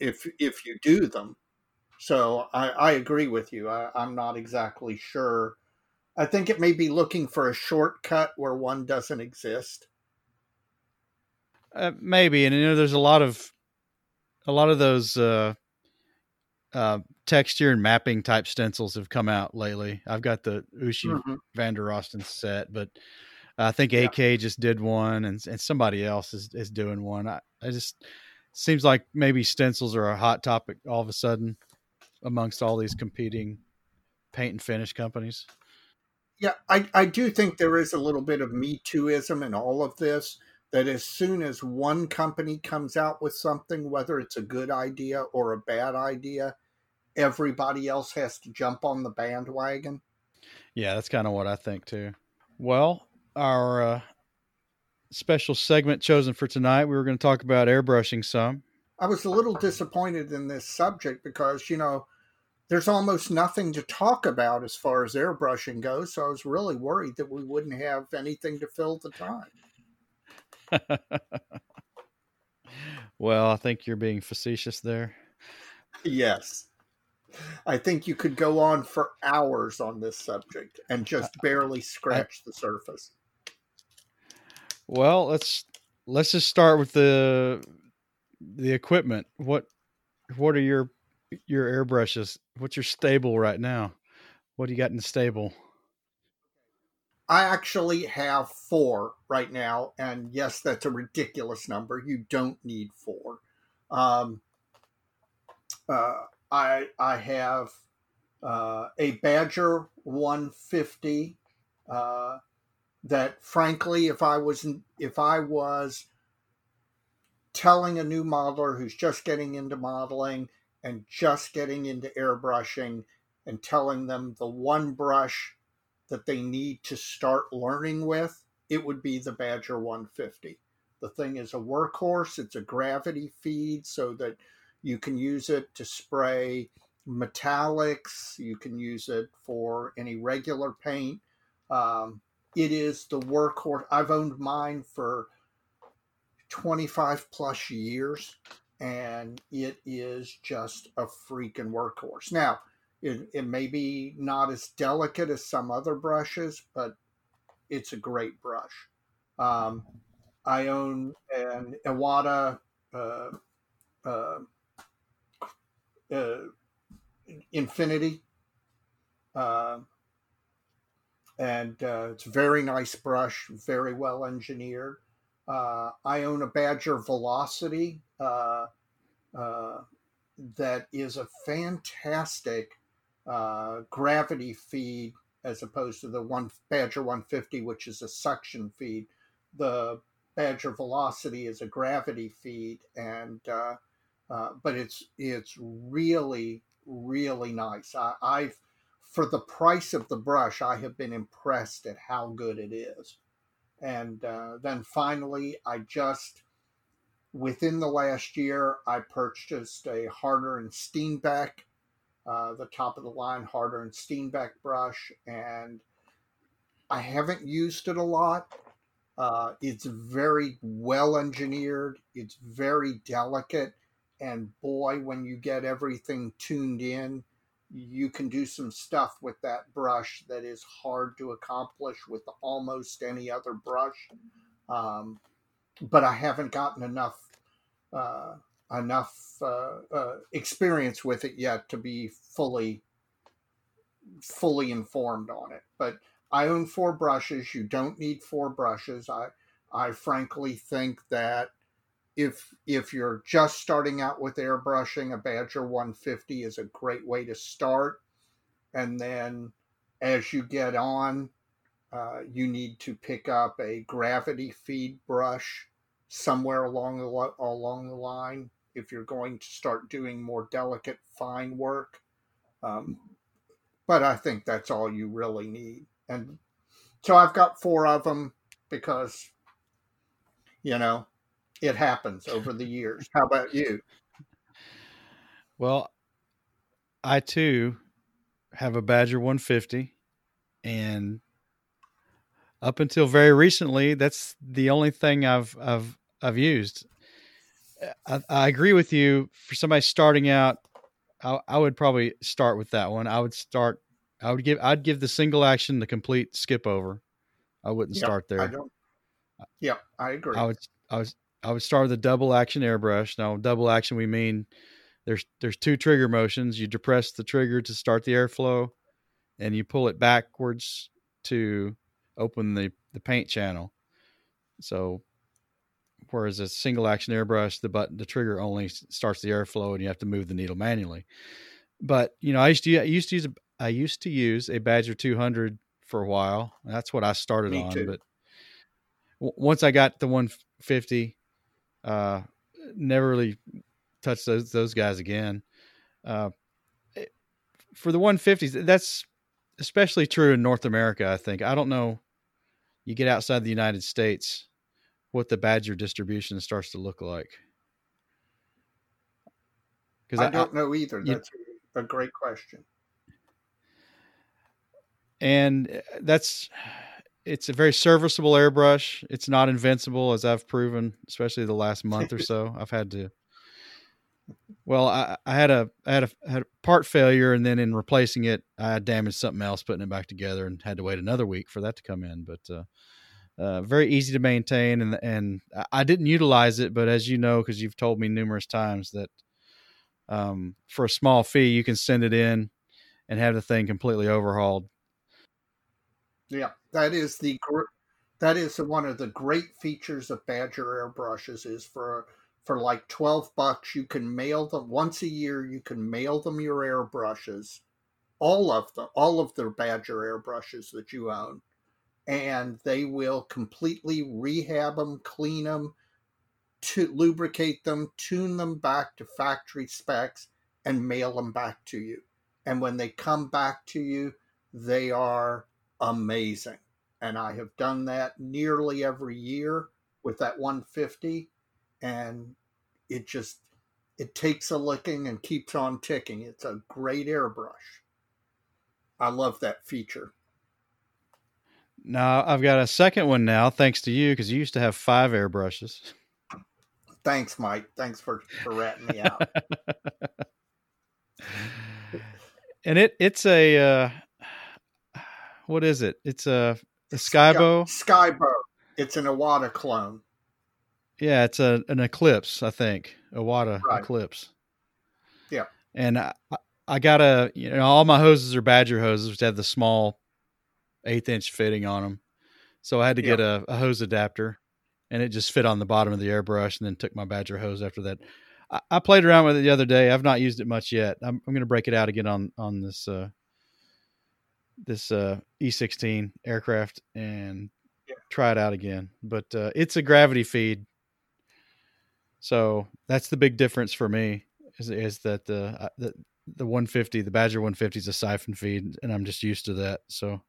if if you do them. So I, I agree with you. I, I'm not exactly sure I think it may be looking for a shortcut where one doesn't exist. Uh, maybe, and you know, there's a lot of a lot of those uh, uh, texture and mapping type stencils have come out lately. I've got the Uschi mm-hmm. van der Rosten set, but I think AK yeah. just did one, and and somebody else is is doing one. I, I just seems like maybe stencils are a hot topic all of a sudden amongst all these competing paint and finish companies. Yeah, I, I do think there is a little bit of Me Tooism in all of this. That as soon as one company comes out with something, whether it's a good idea or a bad idea, everybody else has to jump on the bandwagon. Yeah, that's kind of what I think too. Well, our uh, special segment chosen for tonight, we were going to talk about airbrushing some. I was a little disappointed in this subject because, you know, there's almost nothing to talk about as far as airbrushing goes. So I was really worried that we wouldn't have anything to fill the time. [laughs] well, I think you're being facetious there. Yes. I think you could go on for hours on this subject and just barely scratch the surface. Well, let's let's just start with the the equipment. What what are your your airbrushes? What's your stable right now? What do you got in the stable? I actually have four right now, and yes, that's a ridiculous number. You don't need four. Um, uh, I I have uh, a Badger 150 uh, that, frankly, if I was if I was telling a new modeler who's just getting into modeling and just getting into airbrushing and telling them the one brush that they need to start learning with, it would be the Badger 150. The thing is a workhorse, it's a gravity feed so that you can use it to spray metallics, you can use it for any regular paint. Um, it is the workhorse. I've owned mine for 25 plus years and it is just a freaking workhorse. Now, it, it may be not as delicate as some other brushes, but it's a great brush. Um, I own an Iwata uh, uh, uh, Infinity, uh, and uh, it's very nice brush, very well engineered. Uh, I own a Badger Velocity uh, uh, that is a fantastic uh, gravity feed as opposed to the one Badger 150, which is a suction feed. The Badger Velocity is a gravity feed, and uh, but it's it's really really nice. I, I've for the price of the brush, I have been impressed at how good it is. And uh, then finally, I just, within the last year, I purchased a Harder and Steenbeck, uh, the top of the line Harder and Steenbeck brush. And I haven't used it a lot. Uh, it's very well engineered, it's very delicate. And boy, when you get everything tuned in, you can do some stuff with that brush that is hard to accomplish with almost any other brush. Um, but I haven't gotten enough uh, enough uh, uh, experience with it yet to be fully fully informed on it. But I own four brushes. You don't need four brushes. I I frankly think that if if you're just starting out with airbrushing, a Badger 150 is a great way to start. And then as you get on, uh, you need to pick up a gravity feed brush somewhere along the along the line if you're going to start doing more delicate fine work. Um, but I think that's all you really need. And so I've got four of them because, you know, it happens over the years. How about you? Well, I too have a Badger 150, and up until very recently, that's the only thing I've I've I've used. I, I agree with you. For somebody starting out, I, I would probably start with that one. I would start. I would give. I'd give the single action the complete skip over. I wouldn't yep, start there. I don't. Yeah, I agree. I would. I was I would start with a double action airbrush. Now, double action we mean there's there's two trigger motions. You depress the trigger to start the airflow, and you pull it backwards to open the the paint channel. So, whereas a single action airbrush, the button the trigger only starts the airflow, and you have to move the needle manually. But you know, I used to I used to use a, I used to use a Badger 200 for a while. That's what I started Me on. Too. But once I got the 150, uh, never really touched those those guys again. Uh, eh, for the 150s, that's especially true in North America. I think I don't know. You get outside the United States, what the Badger distribution starts to look like. Because I, I, don't know either. That's you, a great question. And eh, that's it's a very serviceable airbrush. It's not invincible, as I've proven, especially the last [laughs] month or so. I've had to. Well, I, I had a I had a had a part failure, and then in replacing it, I damaged something else, putting it back together, and had to wait another week for that to come in. But uh, uh, very easy to maintain, and and I didn't utilize it, but as you know, because you've told me numerous times that um, for a small fee, you can send it in and have the thing completely overhauled. Yeah, that is the that is one of the great features of Badger airbrushes is for for like 12 bucks you can mail them once a year you can mail them your airbrushes all of the all of their Badger airbrushes that you own and they will completely rehab them clean them to lubricate them tune them back to factory specs and mail them back to you. And when they come back to you, they are amazing. And I have done that nearly every year with that 150 and it just it takes a licking and keeps on ticking. It's a great airbrush. I love that feature. Now I've got a second one now, thanks to you, because you used to have five airbrushes. Thanks, Mike. Thanks for, for ratting me out. [laughs] and it it's a uh, what is it? It's a, a Skybo. Skybo. It's an Iwata clone. Yeah, it's a an Eclipse, I think. Iwata right. Eclipse. Yeah. And I, I got a you know all my hoses are Badger hoses, which have the small eighth inch fitting on them. So I had to get a, a, hose adapter, and it just fit on the bottom of the airbrush, and then took my Badger hose after that. I, I played around with it the other day. I've not used it much yet. I'm, I'm going to break it out again on on this uh, this uh, E16 aircraft and yeah. try it out again. But uh, it's a gravity feed, so that's the big difference for me. Is, is that the, uh, the the 150, the Badger 150 is a siphon feed, and I'm just used to that. So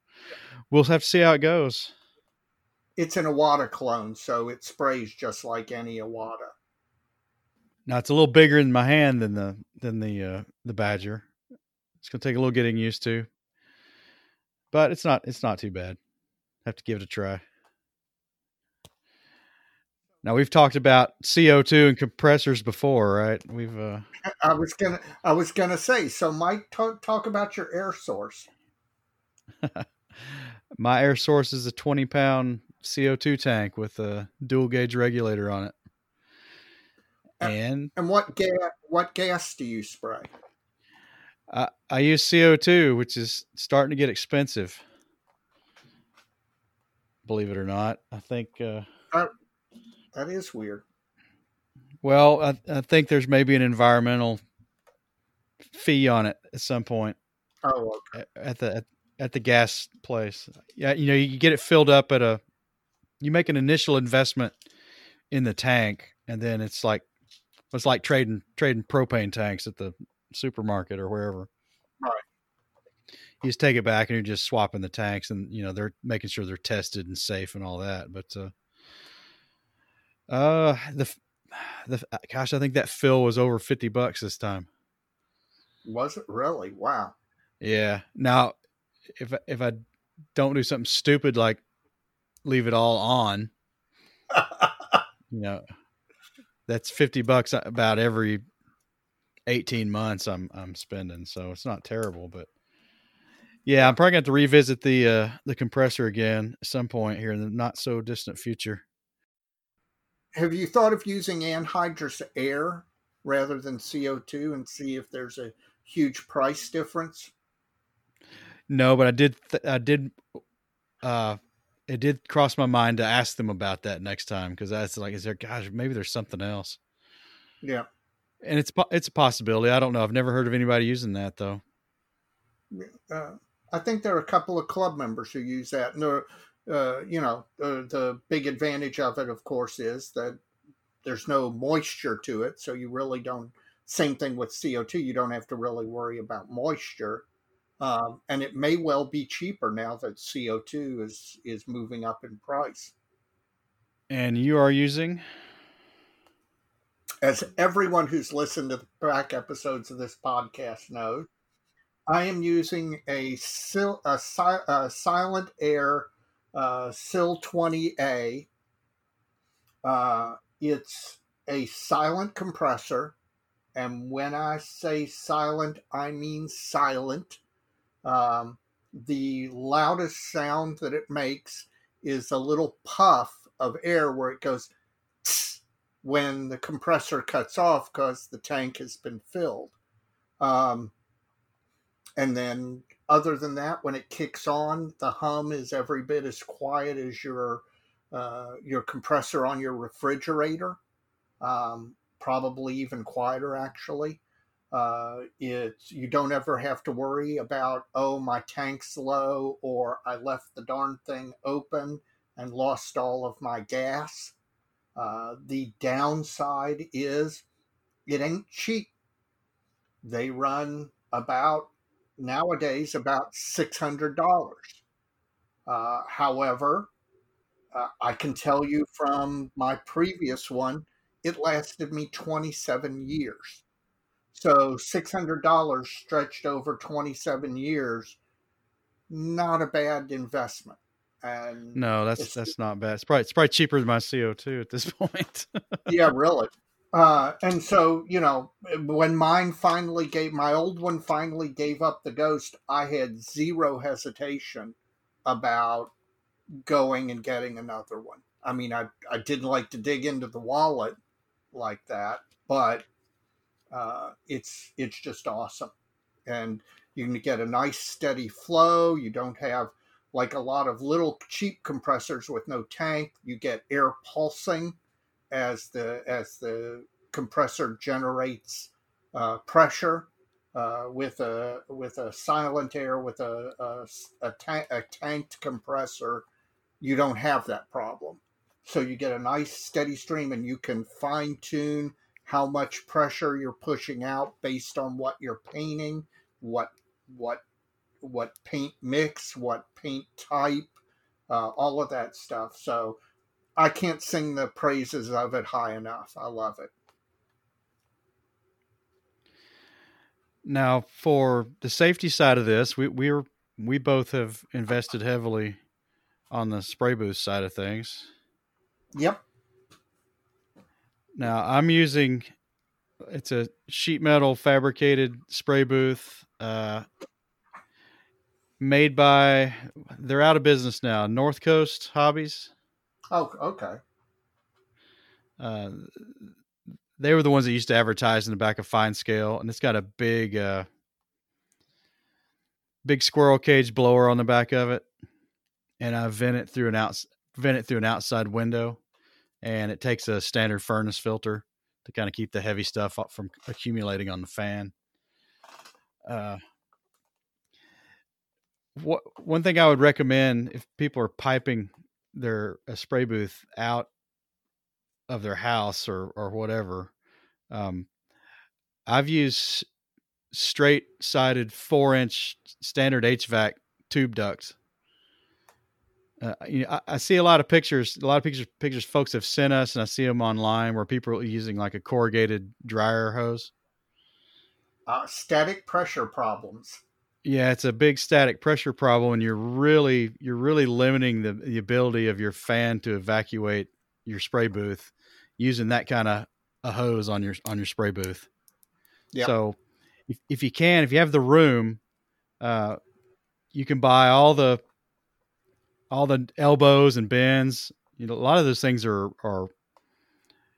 we'll have to see how it goes. It's an Iwata clone, so it sprays just like any Iwata. Now it's a little bigger in my hand than the than the uh, the Badger. It's gonna take a little getting used to, but it's not it's not too bad. Have to give it a try. Now we've talked about CO two and compressors before, right? We've. Uh... [laughs] I was gonna I was gonna say so. Mike, talk talk about your air source. [laughs] My air source is a twenty pound CO two tank with a dual gauge regulator on it. And and what gas what gas do you spray? I I use CO two, which is starting to get expensive. Believe it or not, I think. Uh, uh, that is weird. Well, I, I think there's maybe an environmental fee on it at some point. Oh, okay. At the at, at the gas place, yeah, you know, you get it filled up at a. You make an initial investment in the tank, and then it's like it's like trading trading propane tanks at the supermarket or wherever. Right. You just take it back and you're just swapping the tanks, and you know they're making sure they're tested and safe and all that. But uh, uh the the gosh, I think that fill was over fifty bucks this time. Was it really? Wow. Yeah. Now, if if I don't do something stupid like leave it all on, [laughs] you know, that's 50 bucks about every 18 months I'm I'm spending. So it's not terrible, but yeah, I'm probably going to, to revisit the uh, the compressor again at some point here in the not so distant future. Have you thought of using anhydrous air rather than CO2 and see if there's a huge price difference? No, but I did th- I did uh it did cross my mind to ask them about that next time because that's like, is there, gosh, maybe there's something else. Yeah, and it's it's a possibility. I don't know. I've never heard of anybody using that though. Uh, I think there are a couple of club members who use that. And uh, you know, the, the big advantage of it, of course, is that there's no moisture to it, so you really don't. Same thing with CO2. You don't have to really worry about moisture. Um, and it may well be cheaper now that CO2 is is moving up in price. And you are using, as everyone who's listened to the back episodes of this podcast knows, I am using a, sil- a, si- a Silent Air uh, Sil 20A. Uh, it's a silent compressor. And when I say silent, I mean silent. Um, the loudest sound that it makes is a little puff of air where it goes when the compressor cuts off because the tank has been filled. Um, and then, other than that, when it kicks on, the hum is every bit as quiet as your uh, your compressor on your refrigerator. Um, probably even quieter, actually. Uh, it's you don't ever have to worry about oh my tank's low or I left the darn thing open and lost all of my gas. Uh, the downside is it ain't cheap. they run about nowadays about $600. Uh, however, uh, I can tell you from my previous one, it lasted me 27 years. So $600 stretched over 27 years, not a bad investment. And no, that's that's not bad. It's probably it's probably cheaper than my CO2 at this [laughs] point. yeah, really. Uh, and so, you know, when mine finally gave my old one finally gave up the ghost, I had zero hesitation about going and getting another one. I mean, I I didn't like to dig into the wallet like that, but uh, it's it's just awesome, and you can get a nice steady flow. You don't have like a lot of little cheap compressors with no tank. You get air pulsing as the as the compressor generates uh, pressure uh, with a with a silent air with a a, a, a tanked compressor. You don't have that problem, so you get a nice steady stream, and you can fine tune how much pressure you're pushing out based on what you're painting, what what what paint mix, what paint type, uh, all of that stuff. So I can't sing the praises of it high enough. I love it. Now, for the safety side of this, we we're we both have invested heavily on the spray booth side of things. Yep. Now I'm using it's a sheet metal fabricated spray booth uh, made by they're out of business now. North Coast Hobbies. Oh, okay. Uh, they were the ones that used to advertise in the back of Fine Scale, and it's got a big, uh, big squirrel cage blower on the back of it, and I vent it through an out vent it through an outside window, and it takes a standard furnace filter to kind of keep the heavy stuff up from accumulating on the fan. Uh, what one thing I would recommend if people are piping their a spray booth out of their house or or whatever, um, I've used straight sided four inch standard HVAC tube ducts. Uh, you know, I, I, see a lot of pictures. A lot of pictures, pictures folks have sent us, and I see them online where people are using like a corrugated dryer hose. Uh, static pressure problems. Yeah, it's a big static pressure problem, and you're really you're really limiting the the ability of your fan to evacuate your spray booth using that kind of a hose on your on your spray booth. Yeah. So if if you can, if you have the room, uh, you can buy all the all the elbows and bends. You know, a lot of those things are are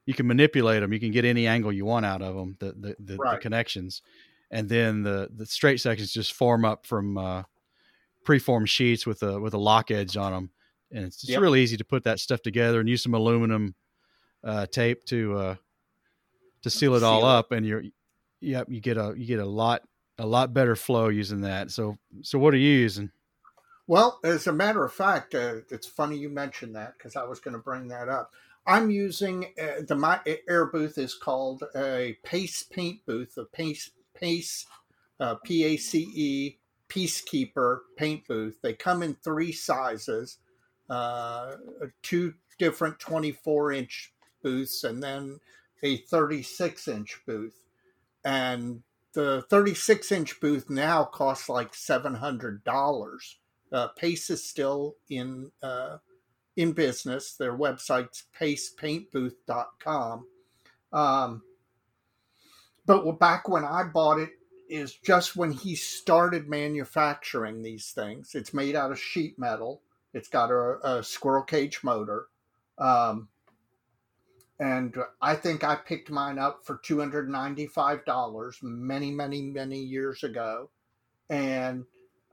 you can manipulate them. You can get any angle you want out of them. The the, the, right. the connections and then the the straight sections just form up from uh, preformed sheets with a with a lock edge on them, and it's just yep. really easy to put that stuff together and use some aluminum uh, tape to uh, to seal it seal all up, and you're yep you get a you get a lot a lot better flow using that. So so what are you using? Well, as a matter of fact, uh, it's funny you mentioned that because I was going to bring that up. I'm using uh, the my air booth is called a Pace paint booth, a Pace Pace, uh, P A C E, Peacekeeper paint booth. They come in three sizes, uh, two different 24 inch booths, and then a 36 inch booth. And the 36 inch booth now costs like $700. Uh, Pace is still in uh, in business. Their website's pacepaintbooth.com. Um, but back when I bought it is just when he started manufacturing these things. It's made out of sheet metal. It's got a, a squirrel cage motor. Um, and I think I picked mine up for $295 many, many, many years ago. And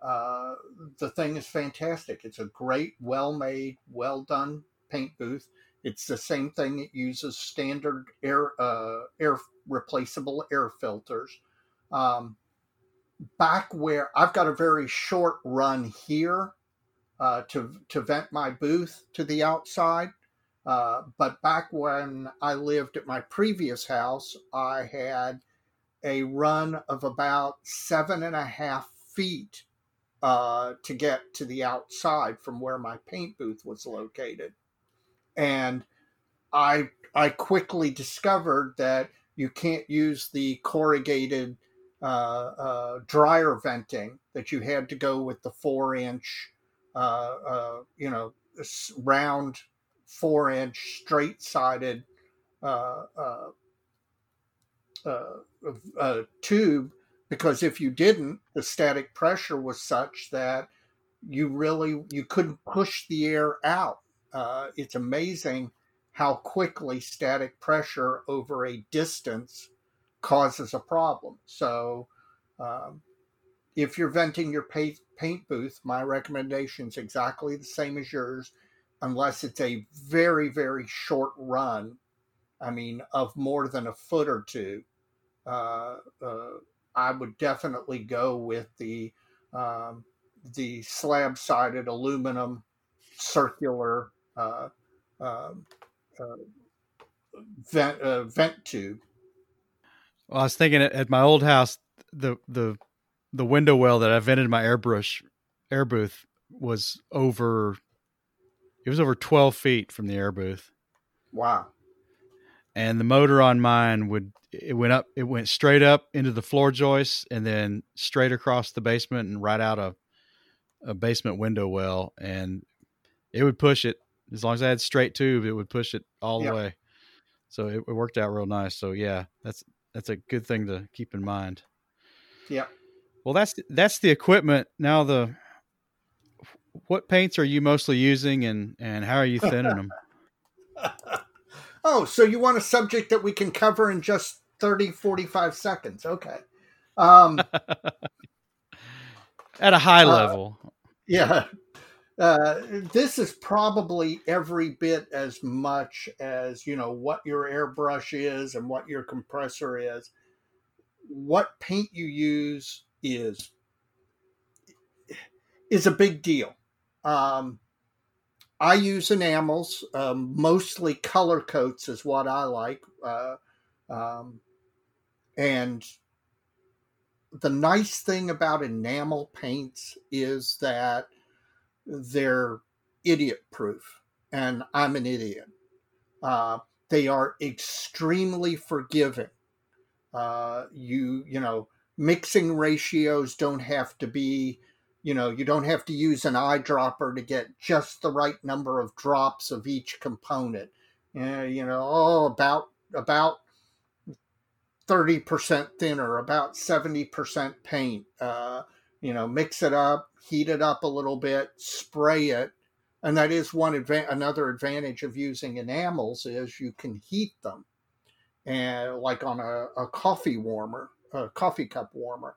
uh, the thing is fantastic. It's a great, well made, well done paint booth. It's the same thing. It uses standard air uh, air replaceable air filters. Um, back where I've got a very short run here uh, to to vent my booth to the outside. Uh, but back when I lived at my previous house, I had a run of about seven and a half feet uh, to get to the outside from where my paint booth was located. And I I quickly discovered that you can't use the corrugated uh, uh, dryer venting that you had to go with the four inch, uh, uh you know, round four inch straight sided uh, uh, tube because if you didn't, the static pressure was such that you really you couldn't push the air out. Uh, it's amazing how quickly static pressure over a distance causes a problem. So, um, if you're venting your paint, paint booth, my recommendation is exactly the same as yours, unless it's a very, very short run. I mean, of more than a foot or two. Uh, uh, I would definitely go with the um, the slab sided aluminum circular uh, um, uh, vent uh, vent tube. Well, I was thinking at my old house, the the the window well that I vented my airbrush air booth was over. It was over twelve feet from the air booth. Wow! And the motor on mine would it went up it went straight up into the floor joists and then straight across the basement and right out a a basement window well and it would push it as long as I had straight tube it would push it all yep. the way so it, it, worked out real nice so yeah that's that's a good thing to keep in mind yeah well that's that's the equipment now the what paints are you mostly using and and how are you thinning them [laughs] Oh, so you want a subject that we can cover in just 30, 45 seconds. Okay. Um, [laughs] At a high uh, level. Yeah. Uh, this is probably every bit as much as, you know, what your airbrush is and what your compressor is. What paint you use is is a big deal. Um, I use enamels, um, mostly color coats is what I like. Uh, um, and the nice thing about enamel paints is that they're idiot proof. And I'm an idiot. Uh, they are extremely forgiving. Uh, you, you know, mixing ratios don't have to be you know you don't have to use an eyedropper to get just the right number of drops of each component uh, you know oh about about 30% thinner about 70% paint uh, you know mix it up heat it up a little bit spray it and that is one adva- another advantage of using enamels is you can heat them. And like on a, a coffee warmer a coffee cup warmer.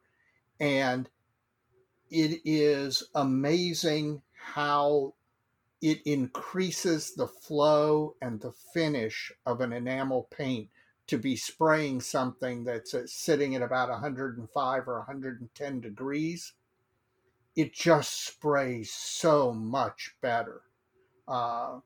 And it is amazing how it increases the flow and the finish of an enamel paint to be spraying something that's uh, sitting at about 105 or 110 degrees it just sprays so much better uh,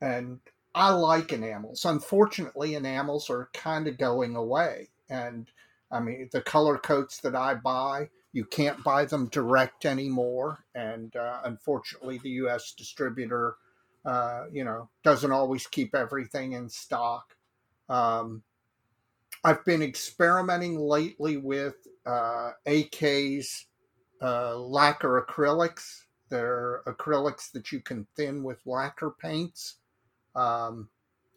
and i like enamels unfortunately enamels are kind of going away and i mean the color coats that i buy you can't buy them direct anymore, and uh, unfortunately, the U.S. distributor, uh, you know, doesn't always keep everything in stock. Um, I've been experimenting lately with uh, AK's uh, lacquer acrylics. They're acrylics that you can thin with lacquer paints um,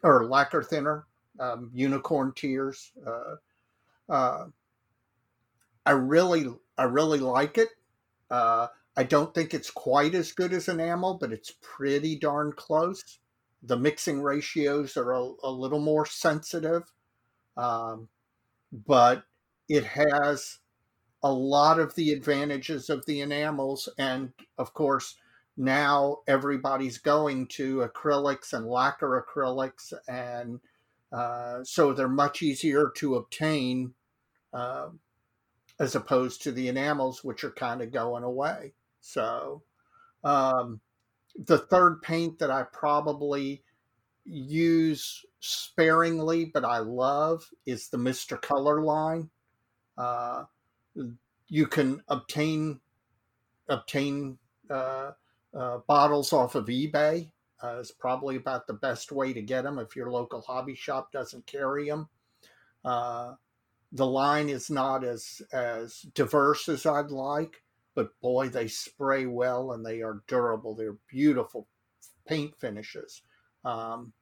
or lacquer thinner, um, unicorn tears. Uh, uh, I really I really like it. Uh, I don't think it's quite as good as enamel, but it's pretty darn close. The mixing ratios are a, a little more sensitive, um, but it has a lot of the advantages of the enamels. And of course, now everybody's going to acrylics and lacquer acrylics, and uh, so they're much easier to obtain. Uh, as opposed to the enamels, which are kind of going away. So, um, the third paint that I probably use sparingly, but I love is the Mr. Color line. Uh, you can obtain obtain uh, uh, bottles off of eBay. Uh, is probably about the best way to get them if your local hobby shop doesn't carry them. Uh, the line is not as as diverse as I'd like, but boy, they spray well and they are durable. They're beautiful paint finishes. Um,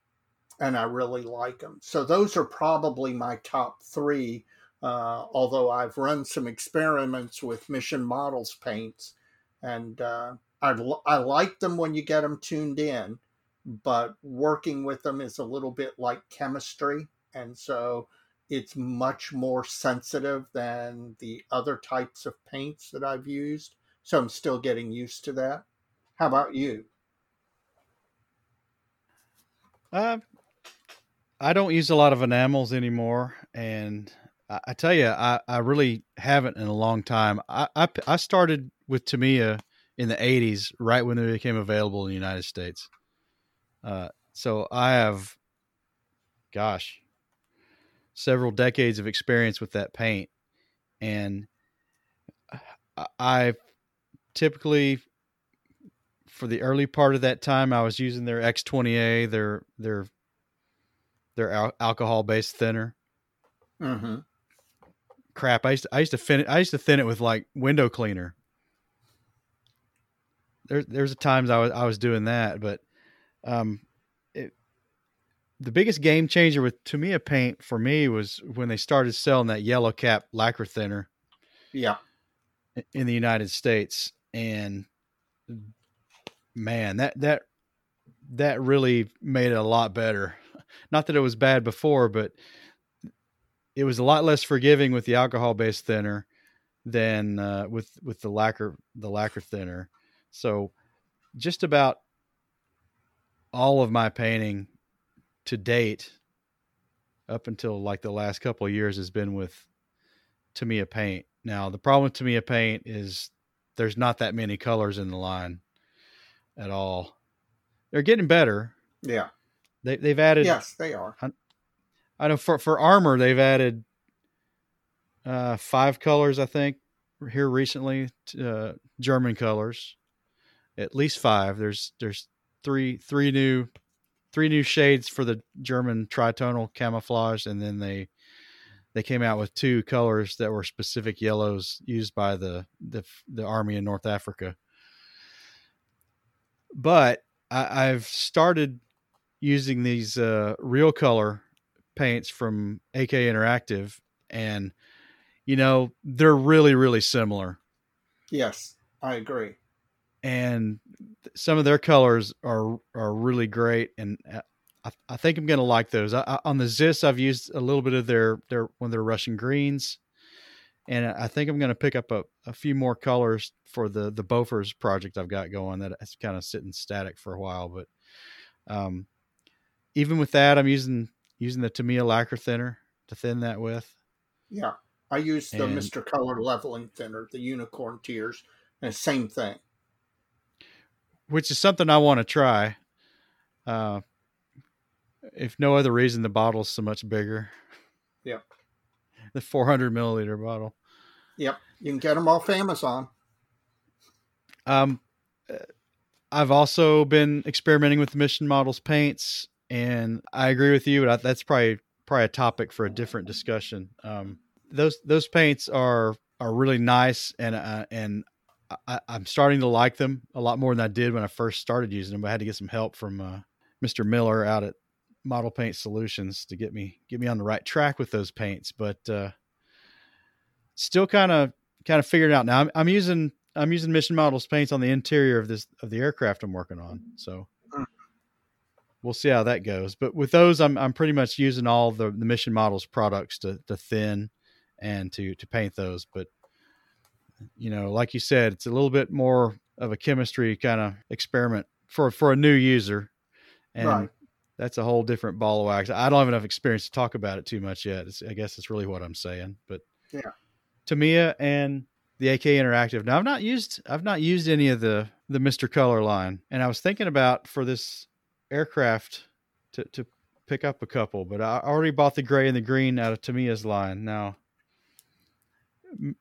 and I really like them. So those are probably my top three. Uh, although I've run some experiments with Mission Models paints, and uh, I, I like them when you get them tuned in, but working with them is a little bit like chemistry, and so it's much more sensitive than the other types of paints that I've used. So I'm still getting used to that. How about you? Uh, I don't use a lot of enamels anymore, and I, tell you, I, I really haven't in a long time. I, I, I started with Tamiya in the '80s, right when they became available in the United States. Uh, so I have, gosh, several decades of experience with that paint, and I typically for the early part of that time I was using their X20A, their their their al- alcohol based thinner. Mm-hmm. Crap! I used to, I used to thin it. I used to thin it with like window cleaner. There, there's a times I was I was doing that, but um, it, the biggest game changer with Tamiya paint for me was when they started selling that yellow cap lacquer thinner. Yeah. In the United States, and man, that that that really made it a lot better. Not that it was bad before, but it was a lot less forgiving with the alcohol based thinner than uh, with with the lacquer the lacquer thinner. So just about all of my painting to date up until like the last couple of years has been with Tamiya paint. Now the problem with Tamiya paint is there's not that many colors in the line at all. They're getting better. Yeah. They they've added Yes, they are. I, know for for armor they've added uh five colors I think here recently uh German colors. At least 5. There's there's three three new three new shades for the German tritonal camouflage and then they they came out with two colors that were specific yellows used by the the, the army in North Africa. But I, have started using these uh, real color paints from AK Interactive, and you know they're really really similar. Yes, I agree. And some of their colors are are really great, and uh, I, I think I'm going to like those. I, I, on the Zis, I've used a little bit of their their one of their Russian greens, and I think I'm going to pick up a, a few more colors for the the Bofors project I've got going. That it's kind of sitting static for a while, but um, even with that, I'm using using the Tamiya lacquer thinner to thin that with. Yeah, I use the and, Mr. Color leveling thinner, the Unicorn Tears, and same thing. Which is something I want to try. Uh, if no other reason, the bottle's so much bigger. Yep. The 400 milliliter bottle. Yep. You can get them off Amazon. Um, I've also been experimenting with the Mission Models paints, and I agree with you. But that's probably probably a topic for a different discussion. Um, those those paints are are really nice, and uh, and I, am starting to like them a lot more than I did when I first started using them. I had to get some help from uh, Mr. Miller out at Model Paint Solutions to get me get me on the right track with those paints, but uh, still kind of kind of figured out now. I'm, I'm, using I'm using Mission Models paints on the interior of this of the aircraft I'm working on, so we'll see how that goes. But with those, I'm I'm pretty much using all the, the Mission Models products to to thin and to to paint those. But you know, like you said, it's a little bit more of a chemistry kind of experiment for for a new user, and right that's a whole different ball of wax. I don't have enough experience to talk about it too much yet. It's, I guess that's really what I'm saying. But yeah, Tamiya and the AK Interactive. Now I've not used I've not used any of the the Mister Color line, and I was thinking about for this aircraft to to pick up a couple, but I already bought the gray and the green out of Tamiya's line. Now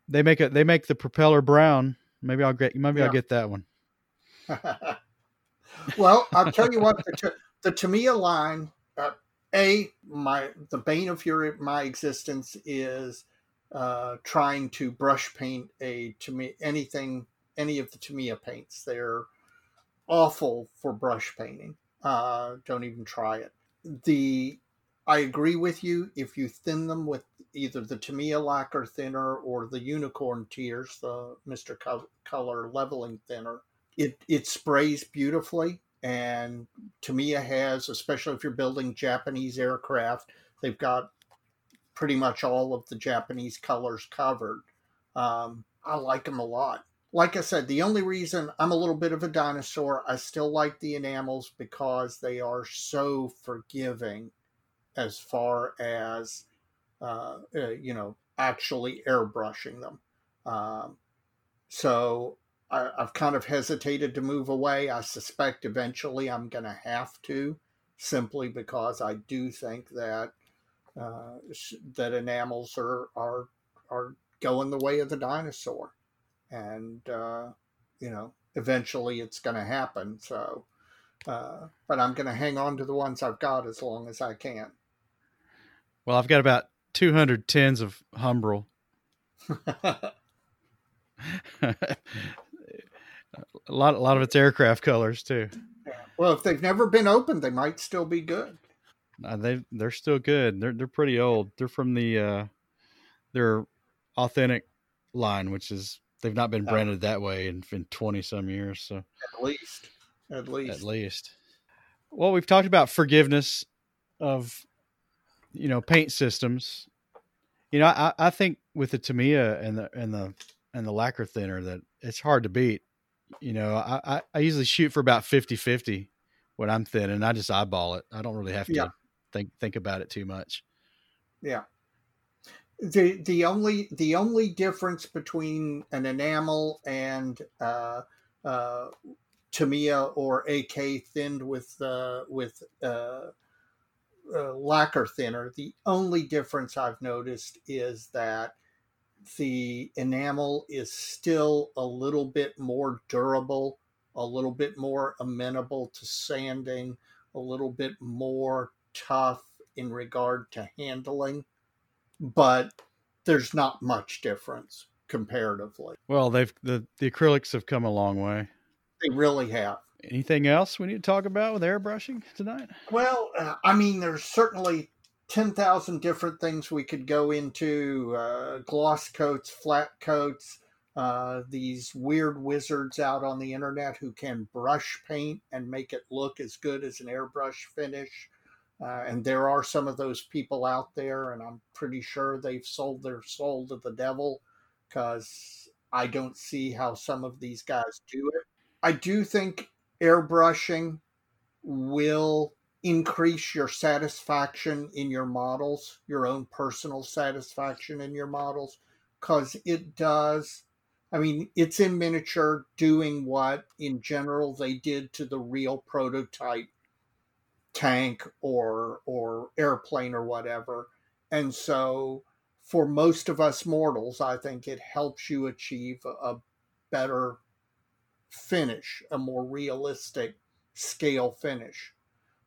they make it. They make the propeller brown. Maybe I'll get. Maybe Yeah. I'll get that one. [laughs] well, I'll tell you what the, the Tamiya line. Uh, a my the bane of your my existence is uh, trying to brush paint a to me anything any of the Tamiya paints. They're awful for brush painting. Uh, don't even try it. The I agree with you. If you thin them with either the Tamiya lacquer thinner or the Unicorn Tears, the Mister Co- Color leveling thinner, it it sprays beautifully. And Tamiya has, especially if you're building Japanese aircraft, they've got pretty much all of the Japanese colors covered. Um, I like them a lot. Like I said, the only reason I'm a little bit of a dinosaur, I still like the enamels because they are so forgiving as far as, uh, uh, you know, actually airbrushing them. Um, so I, I've kind of hesitated to move away. I suspect eventually I'm going to have to, simply because I do think that uh, that enamels are are are going the way of the dinosaur, and uh, you know eventually it's going to happen. So, uh, but I'm going to hang on to the ones I've got as long as I can. Well, I've got about 200 tins of Humbrol. [laughs] a lot, a lot of it's aircraft colors too. well, if they've never been opened, they might still be good. Uh, they they're still good. They're they're pretty old. They're from the uh, their authentic line, which is they've not been branded that way in, in 20 some years. So At least, at least. at least. Well, we've talked about forgiveness of you know paint systems. You know, I, I think with the Tamiya and the and the and the lacquer thinner that it's hard to beat. You know, I, I, I usually shoot for about 50-50 when I'm thin and I just eyeball it. I don't really have to Yeah. think think about it too much. Yeah. The the only the only difference between an enamel and uh, uh, Tamiya or AK thinned with uh, with uh, uh, lacquer thinner, the only difference I've noticed is that the enamel is still a little bit more durable, a little bit more amenable to sanding, a little bit more tough in regard to handling, but there's not much difference comparatively. Well, they've the the acrylics have come a long way. They really have. Anything else we need to talk about with airbrushing tonight? Well, uh, I mean, there's certainly 10,000 different things we could go into uh, gloss coats, flat coats, uh, these weird wizards out on the internet who can brush paint and make it look as good as an airbrush finish. Uh, and there are some of those people out there, and I'm pretty sure they've sold their soul to the devil because I don't see how some of these guys do it. I do think airbrushing will increase your satisfaction in your models, your own personal satisfaction in your models, because it does. I mean, it's in miniature doing what in general they did to the real prototype tank or or airplane or whatever. And so for most of us mortals, I think it helps you achieve a better finish, a more realistic scale finish.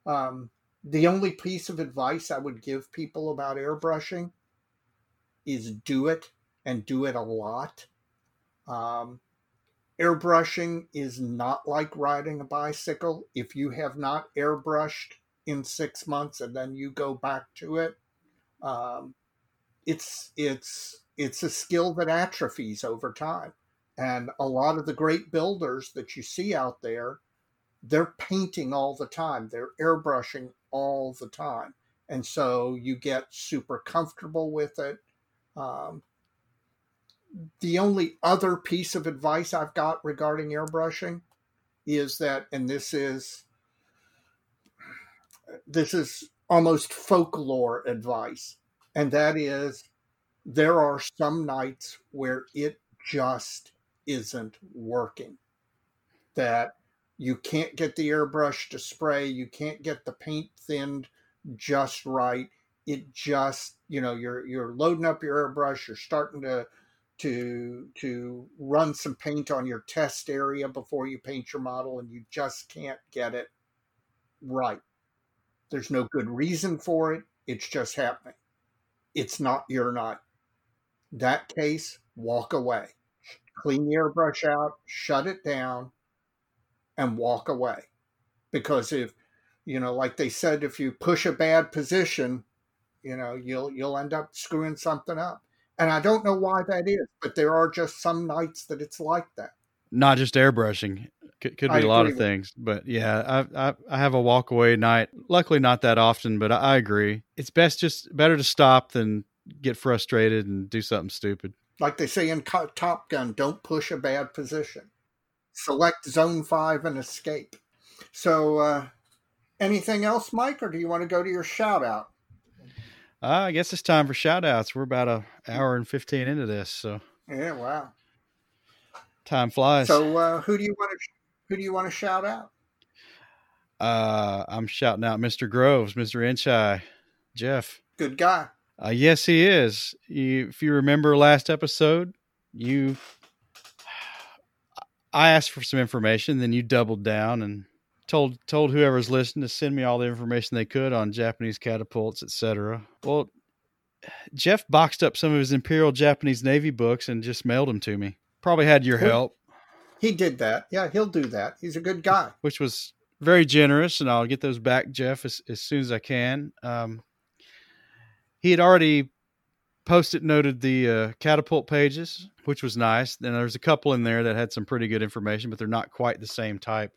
Um, the only piece of advice I would give people about airbrushing is do it and do it a lot. Um, airbrushing is not like riding a bicycle. If you have not airbrushed in six months and then you go back to it, um, it's it's it's a skill that atrophies over time. And a lot of the great builders that you see out there, they're painting all the time. They're airbrushing all the time. And so you get super comfortable with it. Um, the only other piece of advice I've got regarding airbrushing is that, and this is this is almost folklore advice, and that is there are some nights where it just isn't working. That you can't get the airbrush to spray, you can't get the paint thinned just right. It just, you know, you're you're loading up your airbrush, you're starting to to to run some paint on your test area before you paint your model and you just can't get it right. There's no good reason for it. It's just happening. It's not you're not That case, walk away. Clean the airbrush out, shut it down, and walk away. Because if you know, like they said, if you push a bad position, you know, you'll you'll end up screwing something up. And I don't know why that is, but there are just some nights that it's like that. Not just airbrushing. Could, could be I a lot of things, but yeah, I, I, I have a walk away night. Luckily, not that often, but I, I agree. It's best just better to stop than get frustrated and do something stupid. Like they say in Top Gun, don't push a bad position. Select zone five and escape. So, uh, anything else, Mike, or do you want to go to your shout out? I guess it's time for shout outs. We're about an hour and 15 into this. So, yeah, wow. Time flies. So, uh, who do you want to who do you want to shout out? Uh, I'm shouting out Mr. Groves, Mr. Inchai, Jeff. Good guy. Uh, yes, he is. You, if you remember last episode, you I asked for some information, then you doubled down and told told whoever's listening to send me all the information they could on Japanese catapults, etc. Well, Jeff boxed up some of his Imperial Japanese Navy books and just mailed them to me. Probably had your help. He did that. Yeah, he'll do that. He's a good guy. Which was very generous, and I'll get those back, Jeff, as, as soon as I can. Um, he had already post-it noted the uh, catapult pages, which was nice. And there's a couple in there that had some pretty good information, but they're not quite the same type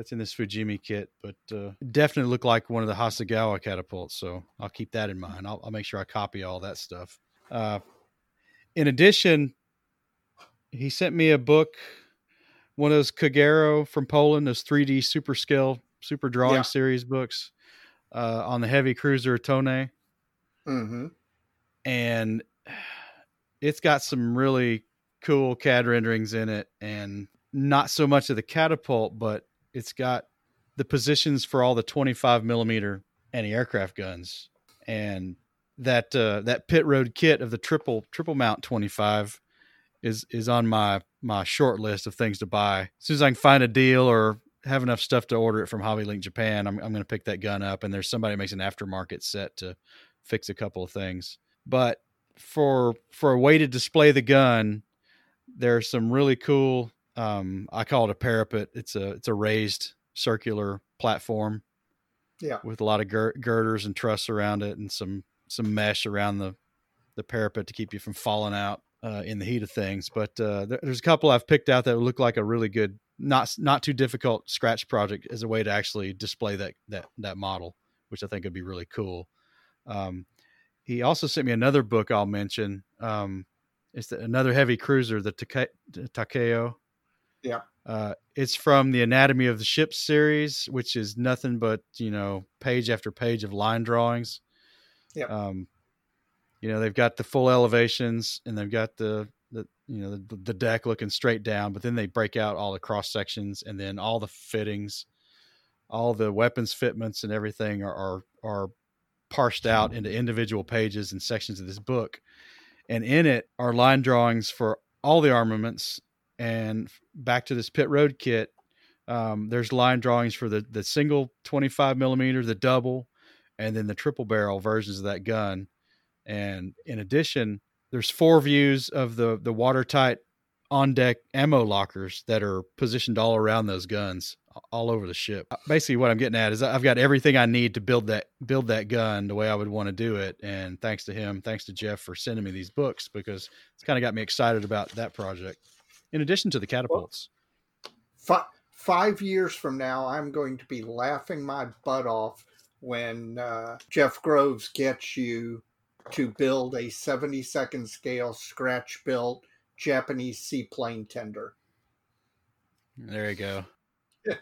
that's in this Fujimi kit. But uh, definitely looked like one of the Hasegawa catapults. So I'll keep that in mind. I'll, I'll make sure I copy all that stuff. Uh, in addition, he sent me a book, one of those Kagero from Poland, those 3D super scale, super drawing yeah. series books uh, on the heavy cruiser Tone. Mm-hmm. And it's got some really cool CAD renderings in it, and not so much of the catapult, but it's got the positions for all the 25 millimeter anti-aircraft guns, and that uh, that pit road kit of the triple triple mount 25 is is on my my short list of things to buy. As soon as I can find a deal or have enough stuff to order it from Hobby Link Japan, I'm I'm going to pick that gun up. And there's somebody makes an aftermarket set to fix a couple of things. But for for a way to display the gun, there's some really cool. Um, I call it a parapet. It's a it's a raised circular platform. Yeah, with a lot of gir- girders and truss around it, and some some mesh around the the parapet to keep you from falling out uh, in the heat of things. But uh, there, there's a couple I've picked out that look like a really good, not not too difficult scratch project as a way to actually display that that that model, which I think would be really cool. Um, he also sent me another book I'll mention. Um, it's the, another heavy cruiser, the Take- Takao. Yeah. Uh, it's from the Anatomy of the Ship series, which is nothing but you know page after page of line drawings. Yeah. Um, you know they've got the full elevations and they've got the the you know the, the deck looking straight down, but then they break out all the cross sections and then all the fittings, all the weapons fitments and everything are are, are parsed out into individual pages and sections of this book. And in it are line drawings for all the armaments. And back to this pit road kit, um, there's line drawings for the the single 25 millimeter, the double, and then the triple barrel versions of that gun. And in addition, there's four views of the the watertight on deck ammo lockers that are positioned all around those guns all over the ship. Uh, basically what I'm getting at is I've got everything I need to build that build that gun the way I would want to do it and thanks to him, thanks to Jeff for sending me these books because it's kind of got me excited about that project. In addition to the catapults. Five, five years from now I'm going to be laughing my butt off when uh, Jeff Groves gets you to build a 72nd scale scratch built Japanese seaplane tender. There you go. [laughs]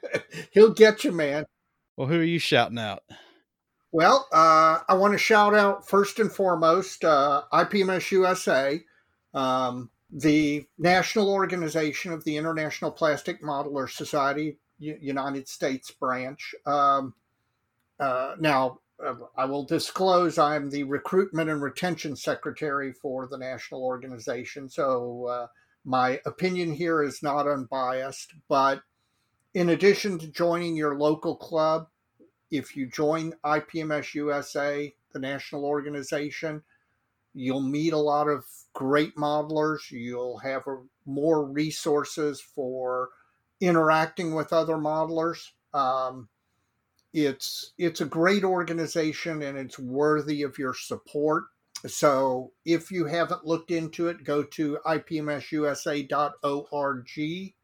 He'll get you, man. Well, who are you shouting out? Well, uh, I want to shout out first and foremost uh, IPMS USA, um, the national organization of the International Plastic Modeler Society, United States branch. Um, uh, now, uh, I will disclose I'm the recruitment and retention secretary for the national organization. So uh, my opinion here is not unbiased. But in addition to joining your local club, if you join IPMS USA, the national organization, you'll meet a lot of great modelers. You'll have a, more resources for interacting with other modelers. Um, it's it's a great organization and it's worthy of your support. So if you haven't looked into it, go to ipmsusa.org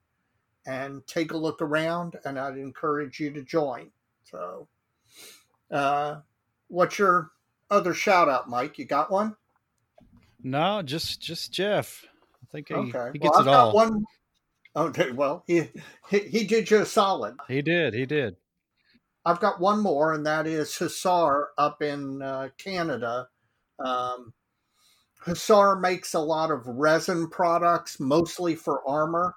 and take a look around, and I'd encourage you to join. So, uh, what's your other shout out, Mike? You got one? No, just just Jeff. I think he, okay. he gets well, it all. One, okay, well, he, he he did you a solid. He did. He did. I've got one more, and that is Hussar up in uh, Canada. Um, Hussar makes a lot of resin products, mostly for armor.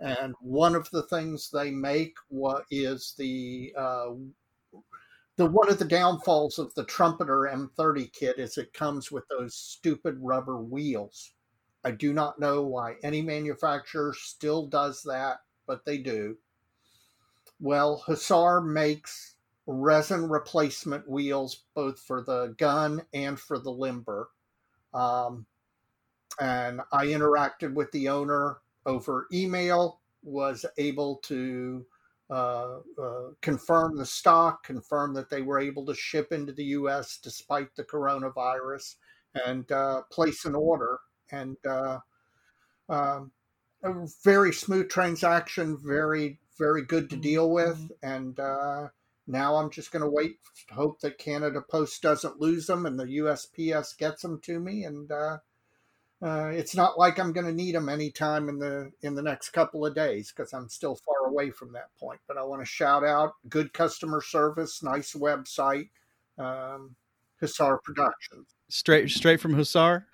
And one of the things they make what is the uh, the one of the downfalls of the Trumpeter M30 kit is it comes with those stupid rubber wheels. I do not know why any manufacturer still does that, but they do. Well, Hussar makes resin replacement wheels both for the gun and for the limber. Um, and I interacted with the owner over email, was able to uh, uh, confirm the stock, confirm that they were able to ship into the U.S. despite the coronavirus, and uh, place an order. And uh, um, a very smooth transaction, very very good to deal with. And uh, now I'm just going to wait, hope that Canada Post doesn't lose them and the USPS gets them to me. And uh, it's not like I'm going to need them anytime in the in the next couple of days because I'm still far away from that point. But I want to shout out good customer service, nice website, um, Hussar Productions. Straight straight from Hussar.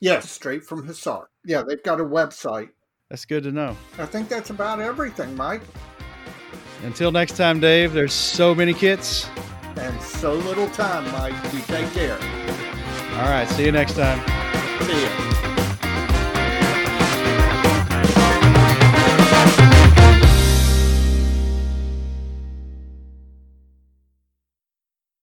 Yes, straight from Hussar. Yeah, they've got a website. That's good to know. I think that's about everything, Mike. Until next time, Dave, there's so many kits. And so little time, Mike. You take care. All right. See you next time. See you.